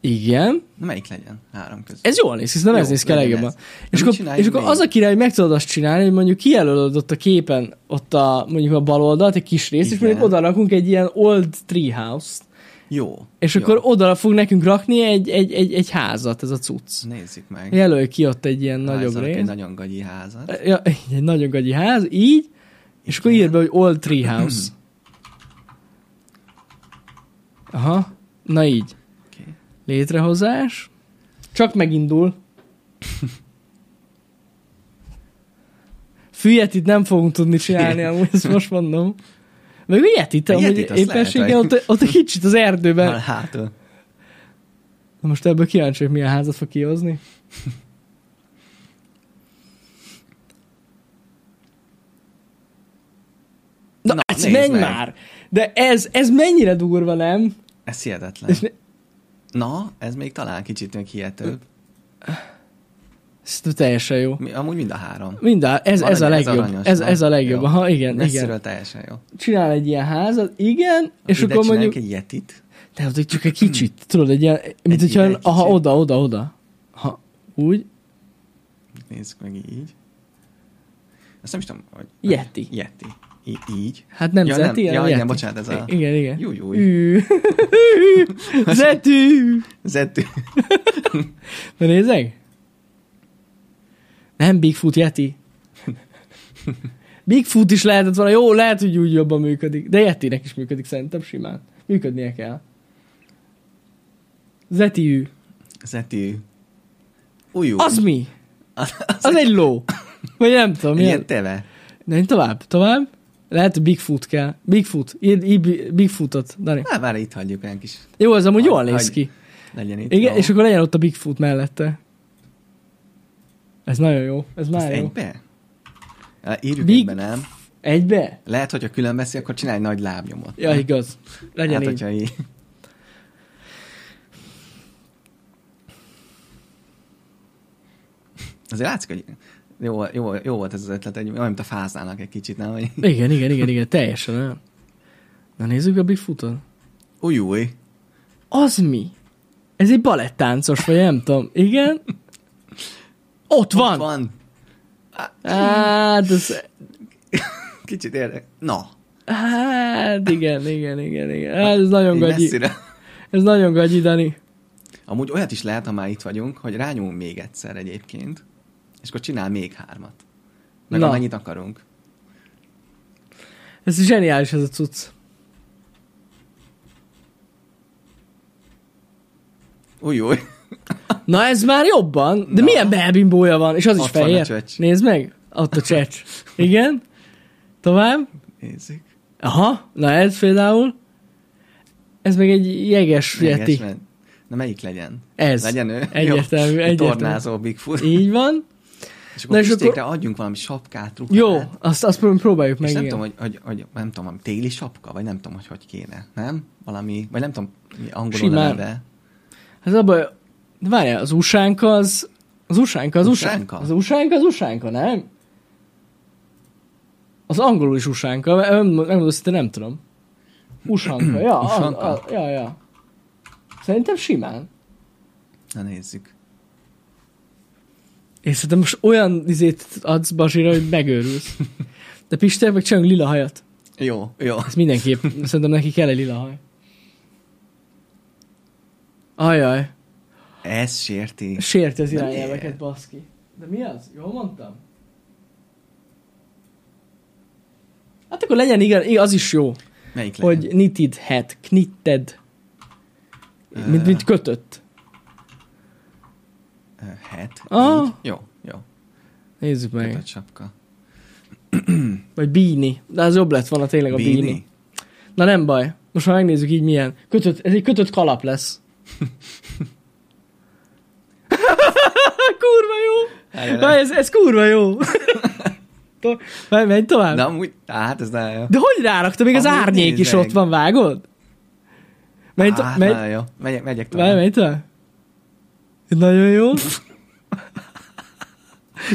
Igen. Na, melyik legyen? Három között. Ez jól néz ki, nem Jó, ez néz ki legjobban. És akkor, és akkor az a király, hogy meg tudod azt csinálni, hogy mondjuk kijelölöd ott a képen, ott a, mondjuk a bal oldalt, egy kis rész, és Igen. mondjuk oda rakunk egy ilyen old treehouse-t. Jó. És jó. akkor oda fog nekünk rakni egy, egy, egy, egy házat, ez a cucc. Nézzük meg. Jelölj ki ott egy ilyen nagyobb Házalok rész. Egy nagyon gagyi házat. Ja, egy nagyon gagyi ház, így, és akkor írd be, hogy old treehouse. Aha, na így. Létrehozás. Csak megindul. Fülyetit nem fogunk tudni csinálni, amúgy ezt most mondom. Meg ilyet itt, amúgy éppenséggel ott, ott egy kicsit az erdőben. Hátul. Na most ebből kíváncsi, hogy milyen házat fog kihozni. Na, Na, ez nézd menj meg. már! De ez, ez mennyire durva, nem? Ez hihetetlen. És Na, ez még talán kicsit még hihetőbb. ez teljesen jó. Mi, amúgy mind a három. Minden, ez, ez a legjobb. aranyos, Ez, na. ez a legjobb. Jó. Aha, igen, Messziről igen. teljesen jó. Csinál egy ilyen házat, igen, és Ide akkor mondjuk... egy yetit. De ott csak egy kicsit, tudod, egy ilyen, mint Egy hogyha, egy aha, kicsit. oda, oda, oda. Ha, úgy, Nézzük meg így. Ezt nem is tudom, hogy... Yeti. Yeti. I- így. Hát nem Ja, ja, nem. Zeti, Ja, igen, bocsánat, ez a- Igen, igen. Júj, júj. Ű. Zetű! Zettő. Na nézzek? Nem Bigfoot Yeti. Bigfoot is lehetett volna, jó, lehet, hogy úgy jobban működik, de Yetinek is működik szerintem simán. Működnie kell. Zetiű. Zettő. Új, új. Az mi? Az, Az egy ló. Vagy nem tudom, Ilyen teve. Nem, tovább, tovább. Lehet, Bigfoot kell. Bigfoot. Írd, Bigfootot, Dani. Hát már itt hagyjuk olyan kis Jó, ez amúgy Hagy- jól néz ki. legyen itt. Igen, jó. és akkor legyen ott a Bigfoot mellette. Ez nagyon jó. Ez már jó. egybe? Írjuk Big- egybe, nem? Egybe? Lehet, hogyha külön veszi, akkor csinálj nagy lábnyomot. Ja, igaz. Legyen hát, így. hogyha így. Azért látszik, hogy jó, jó, jó volt ez az ötlet, egy, olyan, mint a fáznának egy kicsit, nem? Igen, igen, igen, igen, teljesen olyan. Na nézzük a Bigfootot. Új, új. Az mi? Ez egy balettáncos, vagy nem tudom. Igen? Ott van! Ott van. Hát, ez, Kicsit érdek. Na, hát igen, igen, igen, igen. Hát ez nagyon gagyi. messzire. Ez nagyon gagyi, Dani. Amúgy olyat is lehet, ha már itt vagyunk, hogy rányomunk még egyszer egyébként, és akkor csinál még hármat. Meg Na. amennyit akarunk. Ez zseniális ez a cucc. Új, új. Na ez már jobban. De Na. milyen belbimbója van? És az is Ott a fehér. Nézd meg. Ott a csecs. Igen. Tovább. Nézzük. Aha. Na ez például. Ez meg egy jeges Jeges, mert- Na melyik legyen? Ez. Legyen ő? Egyértelmű, Jó. Egy egyértelmű. Tornázó Bigfoot. Így van. És Na akkor és Pistékre adjunk valami sapkát, ruhát. Jó, azt, azt pró- próbáljuk meg. És nem igen. tudom, hogy, hogy, hogy, nem tudom, valami téli sapka, vagy nem tudom, hogy hogy kéne, nem? Valami, vagy nem tudom, mi angolul Simán. de Hát abban, de várjál, az usánka az, az usánka az usánka. Az usánka az usánka, nem? Az angolul is usánka, nem, nem, nem, nem tudom. Usánka, ja, Usánka? az, ja, ja. Szerintem simán. Na nézzük. És szerintem most olyan izét adsz Bazsira, hogy megőrülsz. De Pister meg csinálunk lila hajat. Jó, jó. Ez mindenképp, szerintem neki kell egy lila haj. Ajaj, Ez sérti. sérti az irányelveket, baszki. De mi az? Jól mondtam? Hát akkor legyen igen, az is jó, Melyik legyen? hogy knitted hat, knitted, mint, mint kötött. Ö, Het. Ah. Így. Jó, jó. Nézzük meg. Kötött sapka. Vagy beanie. De az jobb lett volna tényleg a. Beanie. Na nem baj. Most már megnézzük így milyen. Kötött, ez egy kötött kalap lesz. kurva jó. Várj, ez, ez kurva jó. Várj, menj tovább. De amúgy, hát ez nagyon jó. De hogy rárakta? Még az Amúgy árnyék is nézd ott van, vágod? Menj, to- Hát, menj, nagyon jó. Megyek, megyek várj, tovább. menj tovább. Nagyon jó.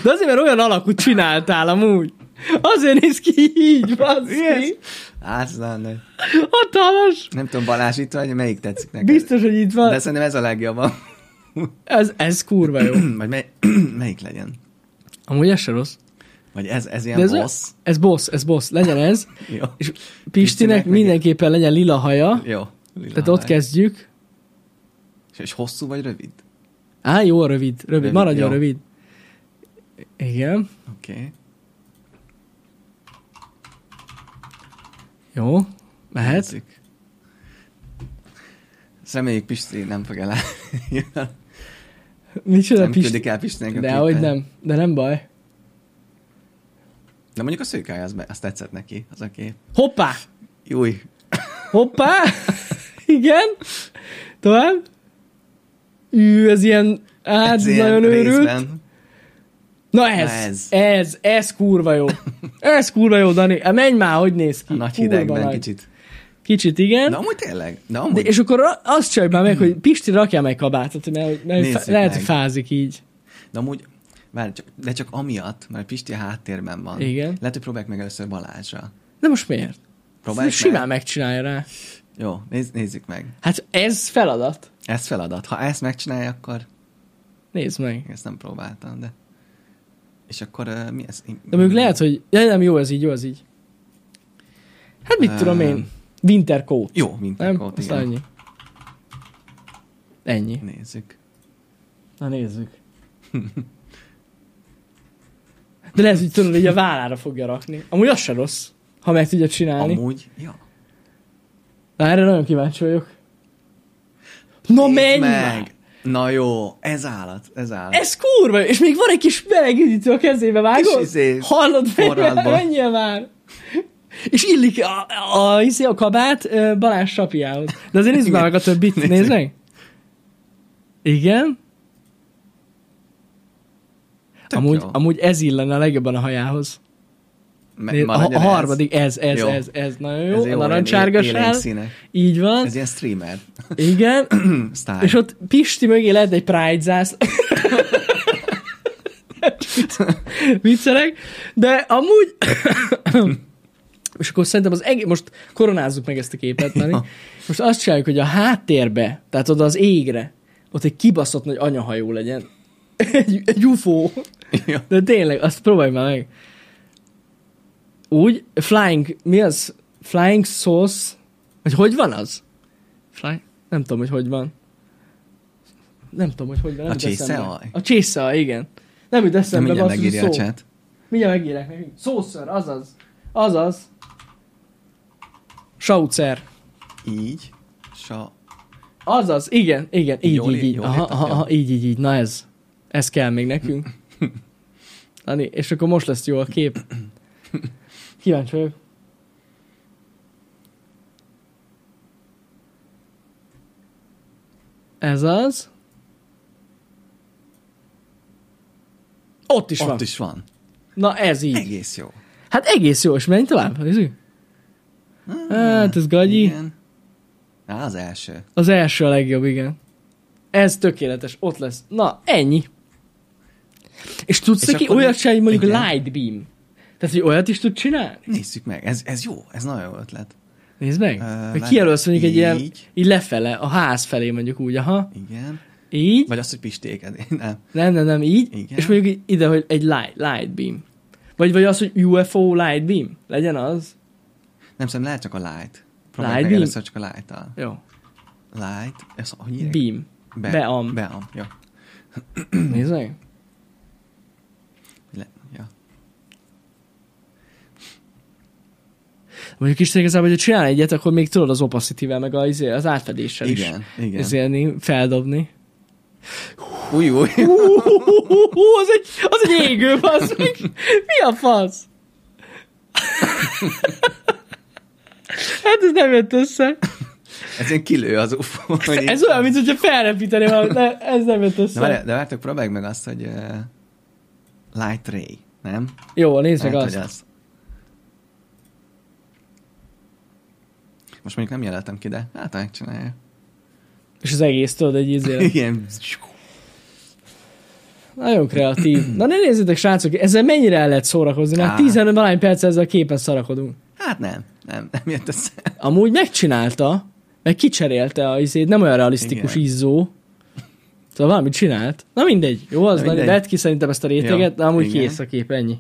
De azért, mert olyan alakút csináltál amúgy. Azért néz ki így, baszki. Hát nagyon nagy. Hatalmas. Nem tudom, Balázs itt vagy, melyik tetszik neked? Biztos, hogy itt van. De szerintem ez a legjobb. Ez, ez kurva jó. Vagy mely, melyik legyen? Amúgy ez se rossz. Vagy ez, ez De ilyen ez, boss? ez boss, ez boss. Legyen ez. Jó. És Pistinek, Pistinek mindenképpen legyen lila haja. Jó. Lila Tehát ott lány. kezdjük. És, és hosszú vagy rövid? Á, jó, a rövid. Rövid, Rövid, maradjon jó. rövid. Igen. Oké. Okay. Jó. Mehet. Reméljük Pisti nem fog el Micsoda Nem Pisti? küldik el Pistinek De hogy nem. De nem baj. De mondjuk a szőkája, az, be- az tetszett neki, az a kép. Hoppá! Júj. Hoppá! Igen. Tovább. Ű, ez ilyen, hát Ez ilyen nagyon őrült. részben. Na ez, Na ez. ez, ez, kurva jó. Ez kurva jó, Dani. Hát menj már, hogy néz ki. A nagy Kurva hidegben nagy. kicsit. Kicsit, igen. De amúgy tényleg. De De, amúgy. és akkor azt csinálj már meg, hogy Pisti rakjál meg kabátot, mert, mert Nézzük lehet, meg. fázik így. De amúgy, várj, csak, de csak amiatt, mert Pisti a háttérben van. Igen. Lehet, hogy próbáljuk meg először Balázsra. De most miért? Próbáljuk Ezt simán meg. megcsinálja rá. Jó, nézz, nézzük meg. Hát ez feladat. Ez feladat. Ha ezt megcsinálja, akkor Nézd meg. ezt nem próbáltam, de... És akkor uh, mi ez? De mondjuk lehet, hogy... Ja, nem, jó ez így, jó ez így. Hát mit Ö, tudom én? Winter coat. Jó, Aztán igen. ennyi. Ennyi. Nézzük. Na nézzük. De lehet, hogy tudod, hogy a vállára fogja rakni. Amúgy az se rossz, ha meg tudja csinálni. Amúgy, ja. Na, erre nagyon kíváncsi vagyok. Na menj meg! Na jó, ez állat, ez állat. Ez kurva, és még van egy kis melegüdítő a kezébe, vágod? Kis izé, Hallod, menjél, már! És illik a, a, a, a kabát Balázs sapiához. De azért nézzük már meg a többit, nézd meg. Igen. Tök Amúgy, jó. amúgy ez illene a legjobban a hajához. Nézd, a, a harmadik, ez, ez, Jó. ez, ez, nagyon jó. Ez jó, sár. színek. Így van. Ez ilyen streamer Igen. style. És ott Pisti mögé lehet egy Pride zász. Viccelek. De amúgy... és akkor szerintem az egész... Most koronázzuk meg ezt a képet. Ja. Most azt csináljuk, hogy a háttérbe, tehát oda az égre, ott egy kibaszott nagy anyahajó legyen. egy, egy UFO. Ja. De tényleg, azt próbálj már meg. Úgy, flying, mi az? Flying sauce? Vagy hogy van az? Fly? Nem tudom, hogy hogy van. Nem tudom, hogy hogy van. Nem A csészeaj? A csészeaj, igen. Nem jut Nem eszembe, mindjárt basszus, megírja a chat. Mindjárt megírják nekünk. Szóször, azaz. Azaz. Saucer. Így. Sa... Azaz, igen, igen, így, Jól így, így. jól Aha, aha, aha, így, így, így. Na ez. Ez kell még nekünk. Dani, és akkor most lesz jó a kép. Kíváncsi vagyok. Ez az. Ott is Ott van. is van. Na ez így. Egész jó. Hát egész jó, és menj tovább, nézzük. Hát ez gagyi. Igen. Á, az első. Az első a legjobb, igen. Ez tökéletes, ott lesz. Na, ennyi. És tudsz És neki olyat csinálni, mondjuk igen. light beam. Tehát, hogy olyat is tud csinálni? Nézzük meg. Ez, ez jó. Ez nagyon jó ötlet. Nézd meg. Vagy várj, kijelölsz mondjuk egy ilyen, így. lefele, a ház felé mondjuk úgy, aha. Igen. Így. Vagy azt, hogy pistéked. Nem. Nem, nem, nem, így. Igen. És mondjuk ide, hogy egy light, light beam. Vagy, vagy az, hogy UFO light beam. Legyen az. Nem szerintem lehet csak a light. Light Próbálj meg beam? csak a light-tal. Jó. Light. Ez, hogy hívják? Beam. Be, Beam. Beam. Jó. Nézd meg. Le, ja. Mondjuk is igazából, hogyha csinál egyet, akkor még tudod az opacity-vel, meg az, az átfedéssel is. Igen, igen. Ezért feldobni. Új, új. Az egy, az egy égő, meg. Mi a fasz? Hát ez nem jött össze. Ez ilyen kilő az UFO. Ez olyan, mint hogyha felrepíteni valamit. Ne, ez nem jött De, össze. várj, de vártok, próbáljuk meg azt, hogy uh, light ray, nem? Jó, nézd meg Lehet, azt. hogy az. Most mondjuk nem jelöltem ki, de hát megcsinálja. És az egész, tudod, egy izé. Igen. Nagyon kreatív. Na ne nézzétek, srácok, ezzel mennyire el lehet szórakozni? Már Á. 15 valány perc ezzel a képen szarakodunk. Hát nem, nem, nem jött össze. Amúgy megcsinálta, meg kicserélte a izét, nem olyan realisztikus Igen. izzó. Szóval valamit csinált. Na mindegy, jó, az mindegy. vedd ki szerintem ezt a réteget, Jó, de amúgy igen. kész a kép, ennyi.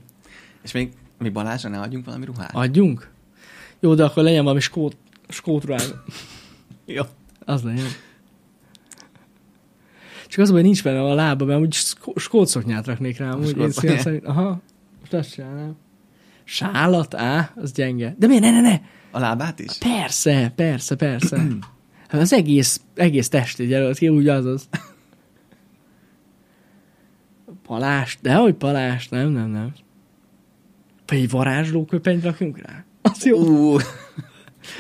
És még, még Balázsra ne adjunk valami ruhát? Adjunk? Jó, de akkor legyen valami skót, skótruhája. Jó. Az legyen. Csak az, hogy nincs benne a lába, mert amúgy skó- skótszoknyát raknék rá, amúgy én szívem szerint. Aha, most azt csinálnám. Sálat, á, az gyenge. De miért, ne, ne, ne, A lábát is? Persze, persze, persze. Hát az egész, egész testét jelölt ki, úgy az az. Palást, de hogy palást, nem, nem, nem. Vagy egy varázslóköpenyt rakjunk rá? Az jó.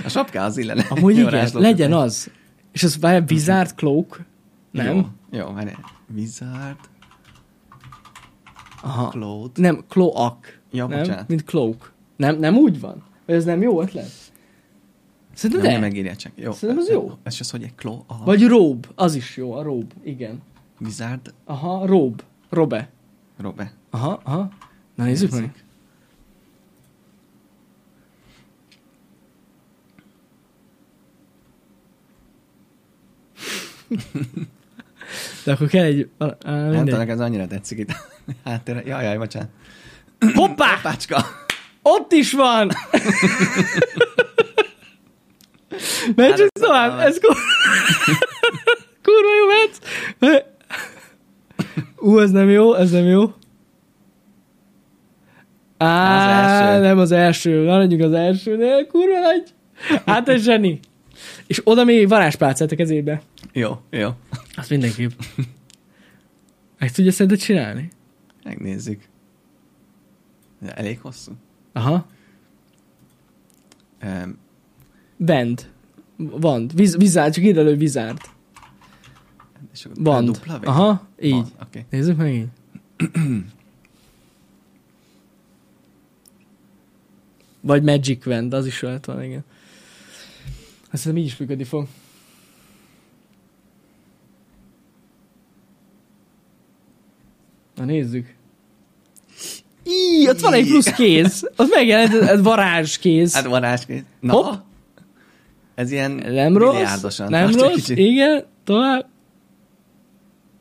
A sapká az illene. Amúgy igen, rázló legyen az. És az várj, Wizard Cloak? Nem? Jó, jó várj. Wizard, Aha. Cloud. Nem, Cloak. Ja, nem? bocsánat. Mint Cloak. Nem, nem úgy van? Vagy ez nem jó ötlet? Szerintem Nem, de. nem megírja csak. Jó. Szerintem az jó. Ez az, hogy egy aha. Vagy Robe. Az is jó, a Robe. Igen. Wizard, Aha, Robe. Robe. Robe. Aha, aha. Na nézzük meg. Nézzük. De akkor kell egy... Nem tudom, ez annyira tetszik itt. Háttérre. Jaj, jaj, bocsánat. Hoppá! Pácska. Ott is van! Menj csak Hát, tovább, ez- ez kur... kurva jó mehetsz! Ú, ez nem jó, ez nem jó. Á, Az első. nem az első, maradjunk az elsőnél, kurva nagy. Hát ez zseni. És oda még varázspálcát a kezébe. Jó, jó. Azt mindenképp. Meg tudja szerinted csinálni? Megnézzük. De Elég hosszú. Aha. Um, Bend. Van. Viz, vizárd, csak ide lő vizárd. és Band. Dupla V? Aha, így. Van. Okay. Nézzük meg így. Vagy Magic Wand, az is lehet van, igen. Azt hiszem így is működni fog. Na nézzük. Így, ott van egy plusz kéz. Az megjelent, ez varázskéz. Hát varázskész. Na, Hopp. ez ilyen nem rossz, nem rossz, kicsit. igen, tovább.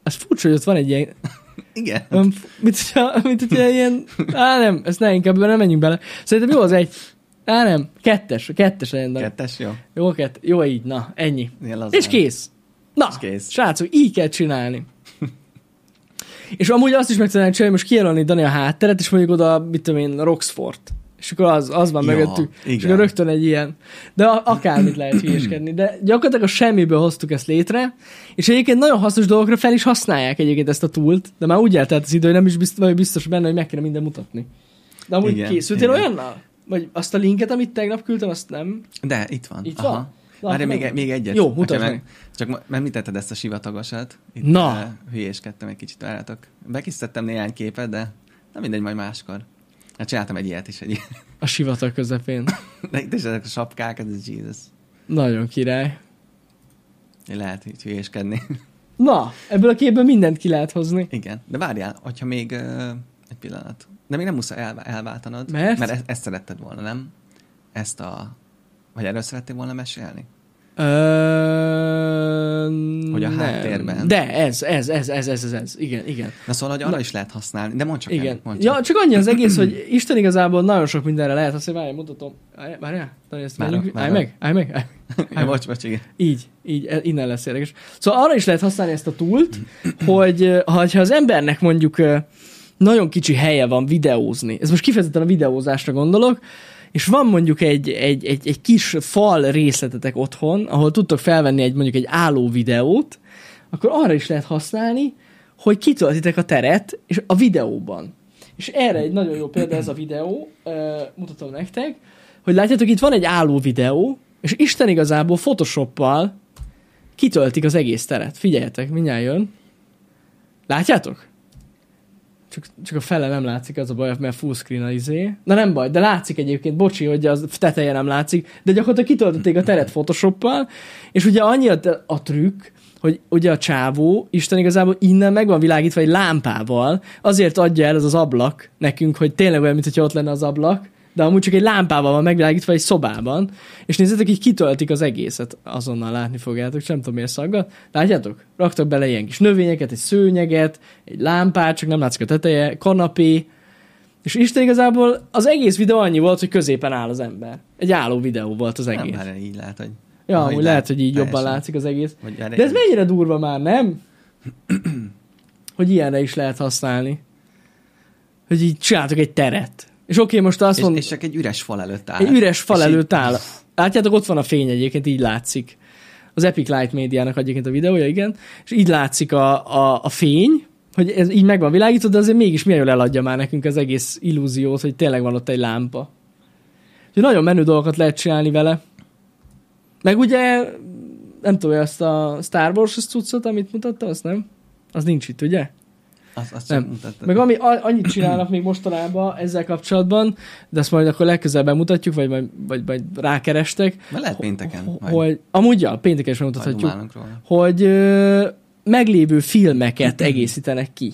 Ez furcsa, hogy ott van egy ilyen Igen. F- mint, hogyha, mint hogyha ilyen... Á, nem, ezt ne, inkább nem menjünk bele. Szerintem jó az egy... Á, nem, kettes, kettes. Dani. Kettes, jó. Jó, kett, jó így, na, ennyi. És kész. Na, És kész. srácok, így kell csinálni. és amúgy azt is meg tudnánk csinálni, most kijelölni Dani a hátteret, és mondjuk oda, mit tudom én, Roxford. És És akkor az, az van Ja, mögöttük. És igen. akkor rögtön egy ilyen. De akármit lehet hülyéskedni. De gyakorlatilag a semmiből hoztuk ezt létre, és egyébként nagyon hasznos dolgokra fel is használják egyébként ezt a túlt, de már úgy eltelt az idő, hogy nem is biztos, vagy biztos benne, hogy meg kéne minden mutatni. De amúgy Igen, készültél igen. olyannal? Vagy azt a linket, amit tegnap küldtem, azt nem? De itt van. Itt Aha. van? Na, Várj, még, nem- még egyet. Jó, mutasd meg. Csak említetted ezt a sivatagosat. Itt Na. hülyéskedtem egy kicsit, várjátok. Bekisztettem néhány képet, de nem mindegy, majd máskor. Hát csináltam egy ilyet is. Egy ilyet. A sivatag közepén. De itt is ezek a sapkák, ez Jesus. Nagyon király. Lehet így hülyéskedni. Na, ebből a képből mindent ki lehet hozni. Igen. De várjál, hogyha még uh, egy pillanat. De még nem muszáj el, elváltanod. Mert? Mert ezt, ezt szeretted volna, nem? Ezt a... Vagy erről szerettél volna mesélni? Ö, Hogy a nem. háttérben. De ez, ez, ez, ez, ez, ez, ez. Igen, igen. Na szóval, hogy arra is lehet használni. De mondd csak Igen. el, mondd csak. Ja, csak annyi az egész, hogy Isten igazából nagyon sok mindenre lehet. Mondja, várjál, mutatom. Várjál, Dani, ezt Várok, megyünk. Állj meg, állj meg. Állj. ja, bocs, bocs, igen. Így, így, e- innen lesz érdekes. Szóval arra is lehet használni ezt a túlt, hogy ha az embernek mondjuk nagyon kicsi helye van videózni, ez most kifejezetten a videózásra gondolok, és van mondjuk egy, egy, egy, egy kis fal részletetek otthon, ahol tudtok felvenni egy mondjuk egy álló videót, akkor arra is lehet használni, hogy kitöltitek a teret és a videóban. És erre egy nagyon jó példa ez a videó, mutatom nektek, hogy látjátok, itt van egy álló videó, és Isten igazából Photoshoppal kitöltik az egész teret. Figyeljetek, mindjárt jön. Látjátok? Csak, csak a fele nem látszik, az a baj, mert full screen a izé. Na nem baj, de látszik egyébként, bocsi, hogy az teteje nem látszik, de gyakorlatilag kitöltötték a teret Photoshoppal, és ugye annyi a, a trükk, hogy ugye a csávó, Isten igazából innen meg van világítva egy lámpával, azért adja el ez az ablak nekünk, hogy tényleg olyan, mintha ott lenne az ablak, de amúgy csak egy lámpával van megvilágítva egy szobában, és nézzétek, így kitöltik az egészet, azonnal látni fogjátok, sem tudom miért szaggat. Látjátok? Raktak bele ilyen kis növényeket, egy szőnyeget, egy lámpát, csak nem látszik a teteje, kanapé, és Isten igazából az egész videó annyi volt, hogy középen áll az ember. Egy álló videó volt az Nem, egész. várjál, így lehet, hogy... Ja, amúgy lát- lehet, hogy így jobban teljesen. látszik az egész. De ez mennyire durva már, nem? hogy ilyenre is lehet használni. Hogy így csináltok egy teret. És oké, most azt és, mondom, és csak egy üres fal előtt áll. egy üres fal És így- előtt áll. Látjátok, ott van a fény egyébként, így látszik. Az Epic Light médiának egyébként a videója, igen. És így látszik a, a, a fény, hogy ez így meg van világítva, de azért mégis milyen jól eladja már nekünk az egész illúziót, hogy tényleg van ott egy lámpa. Úgyhogy nagyon menő dolgokat lehet csinálni vele. Meg ugye, nem tudom, azt a Star Wars cuccot, amit mutattam, azt nem? Az nincs itt, ugye? Azt, azt Nem. Meg ami, annyit csinálnak még mostanában ezzel kapcsolatban, de azt majd akkor legközelebb bemutatjuk, vagy majd, vagy majd rákerestek. Mert lehet pénteken. Majd- Hogy, amúgy ja, pénteken is róla. hogy ö, meglévő filmeket egészítenek ki.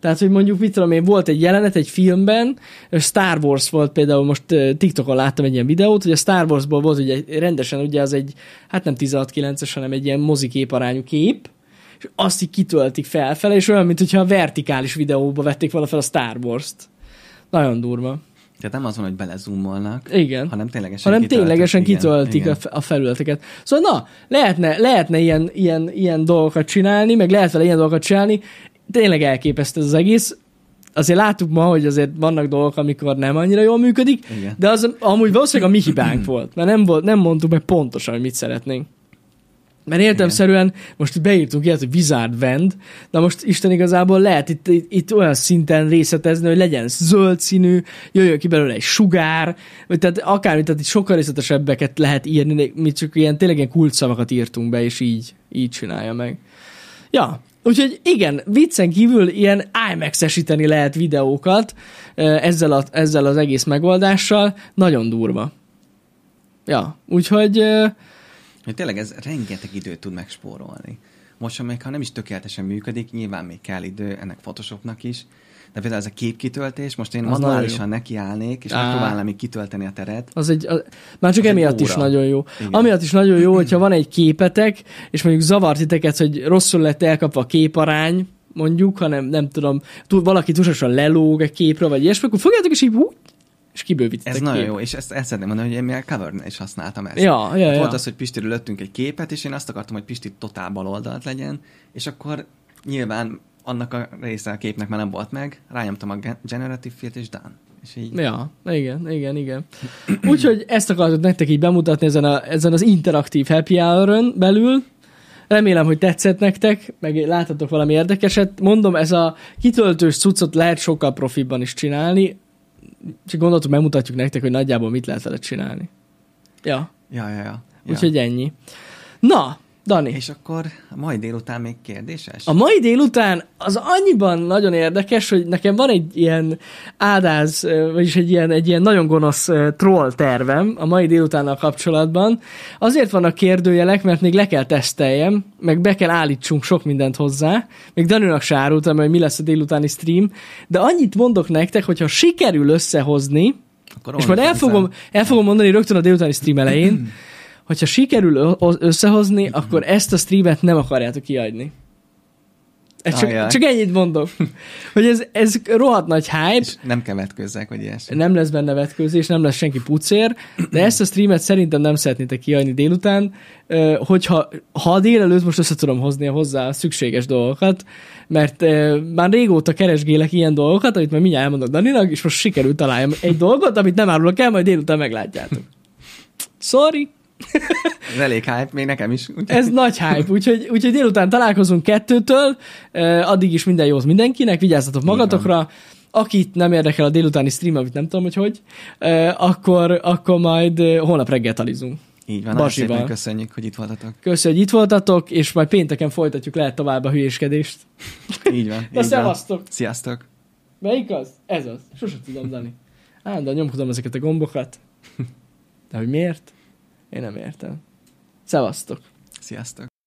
Tehát, hogy mondjuk, mit tudom én, volt egy jelenet egy filmben, Star Wars volt például, most TikTokon láttam egy ilyen videót, hogy a Star Warsból volt ugye rendesen, ugye az egy, hát nem 16-9-es, hanem egy ilyen mozikép arányú kép, és azt így kitöltik felfele, és olyan, mint hogyha a vertikális videóba vették volna fel a Star Wars-t. Nagyon durva. Tehát nem az van, hogy belezumolnak, Igen. hanem ténylegesen hanem kitöltik, ténylegesen kitöltik igen. a, fe- a felületeket. Szóval na, lehetne, lehetne ilyen, ilyen, ilyen dolgokat csinálni, meg lehet vele ilyen dolgokat csinálni, tényleg elképesztő az egész. Azért láttuk ma, hogy azért vannak dolgok, amikor nem annyira jól működik, Igen. de az amúgy valószínűleg a mi hibánk volt, mert nem, volt, nem mondtuk meg pontosan, hogy mit szeretnénk. Mert értelmszerűen most beírtunk ilyet, hogy Wizard Vend, de most Isten igazából lehet itt, itt, itt olyan szinten részletezni, hogy legyen zöld színű, jöjjön ki belőle egy sugár, vagy tehát akármit, tehát itt sokkal részletesebbeket lehet írni, de mi csak ilyen tényleg ilyen kulcsszavakat írtunk be, és így, így csinálja meg. Ja, úgyhogy igen, viccen kívül ilyen IMAX-esíteni lehet videókat eh, ezzel, a, ezzel az egész megoldással, nagyon durva. Ja, úgyhogy eh, Hogy tényleg ez rengeteg időt tud megspórolni. Most, még ha nem is tökéletesen működik, nyilván még kell idő ennek Photoshopnak is, de például ez a képkitöltés, most én Az manuálisan nekiállnék, és Á. megpróbálnám még kitölteni a teret. Az egy, az, már csak Az emiatt is nagyon jó. Igen. Amiatt is nagyon jó, hogyha van egy képetek, és mondjuk zavart titeket, hogy rosszul lett elkapva a képarány, mondjuk, hanem nem tudom, túl, valaki túlságosan lelóg egy képről, vagy ilyesmi, akkor fogjátok, és így hú, és kibővítitek Ez nagyon kép. jó, és ezt el szeretném mondani, hogy én még cover is használtam ezt. Ja, ja, Hát ja. Volt az, hogy Pistiről lőttünk egy képet, és én azt akartam, hogy Pisti totál baloldalt legyen, és akkor nyilván annak a része a képnek már nem volt meg, rányomtam a gen- generative filt, és done. És így, Ja, igen, igen, igen. Úgyhogy ezt akartok nektek így bemutatni ezen, a, ezen az interaktív happy hour belül. Remélem, hogy tetszett nektek, meg láthatok valami érdekeset. Mondom, ez a kitöltős cuccot lehet sokkal profibban is csinálni. Csak gondoltuk, megmutatjuk nektek, hogy nagyjából mit lehet vele csinálni. Ja, ja, ja, ja. ja. úgyhogy ennyi. Na, Dani. És akkor a mai délután még kérdéses? A mai délután az annyiban nagyon érdekes, hogy nekem van egy ilyen ádáz, vagyis egy ilyen, egy ilyen nagyon gonosz troll tervem a mai délutánnal kapcsolatban. Azért vannak kérdőjelek, mert még le kell teszteljem, meg be kell állítsunk sok mindent hozzá. Még Daninak se árultam, hogy mi lesz a délutáni stream, de annyit mondok nektek, hogyha sikerül összehozni, Akkor és majd el fogom, el fogom mondani rögtön a délutáni stream elején, hogyha sikerül összehozni, akkor ezt a streamet nem akarjátok kiadni. Csak, Ajaj. csak ennyit mondok. Hogy ez, ez rohadt nagy hype, És nem kevetközzek, vagy ilyesmi. nem lesz benne vetkőzés, nem lesz senki pucér, de ezt a streamet szerintem nem szeretnétek kiadni délután, hogyha ha délelőtt most össze tudom hozni hozzá szükséges dolgokat, mert már régóta keresgélek ilyen dolgokat, amit majd mindjárt elmondok Daninak, és most sikerült találjam egy dolgot, amit nem árulok el, majd délután meglátjátok. Sorry, Ez elég hype, még nekem is. Úgyhogy ez nagy hype, úgyhogy, úgyhogy délután találkozunk kettőtől, addig is minden jót mindenkinek, vigyázzatok magatokra, akit nem érdekel a délutáni stream, amit nem tudom, hogy hogy, akkor, akkor majd holnap reggel talizunk. Így van, Basival. szépen köszönjük, hogy itt voltatok. Köszönjük, hogy itt voltatok, és majd pénteken folytatjuk lehet tovább a hülyéskedést. Így van. Na, szevasztok! Sziasztok! Melyik az? Ez az. Sose tudom, Dani. Állandóan nyomkodom ezeket a gombokat. De hogy miért? Én nem értem. Szevasztok! Sziasztok!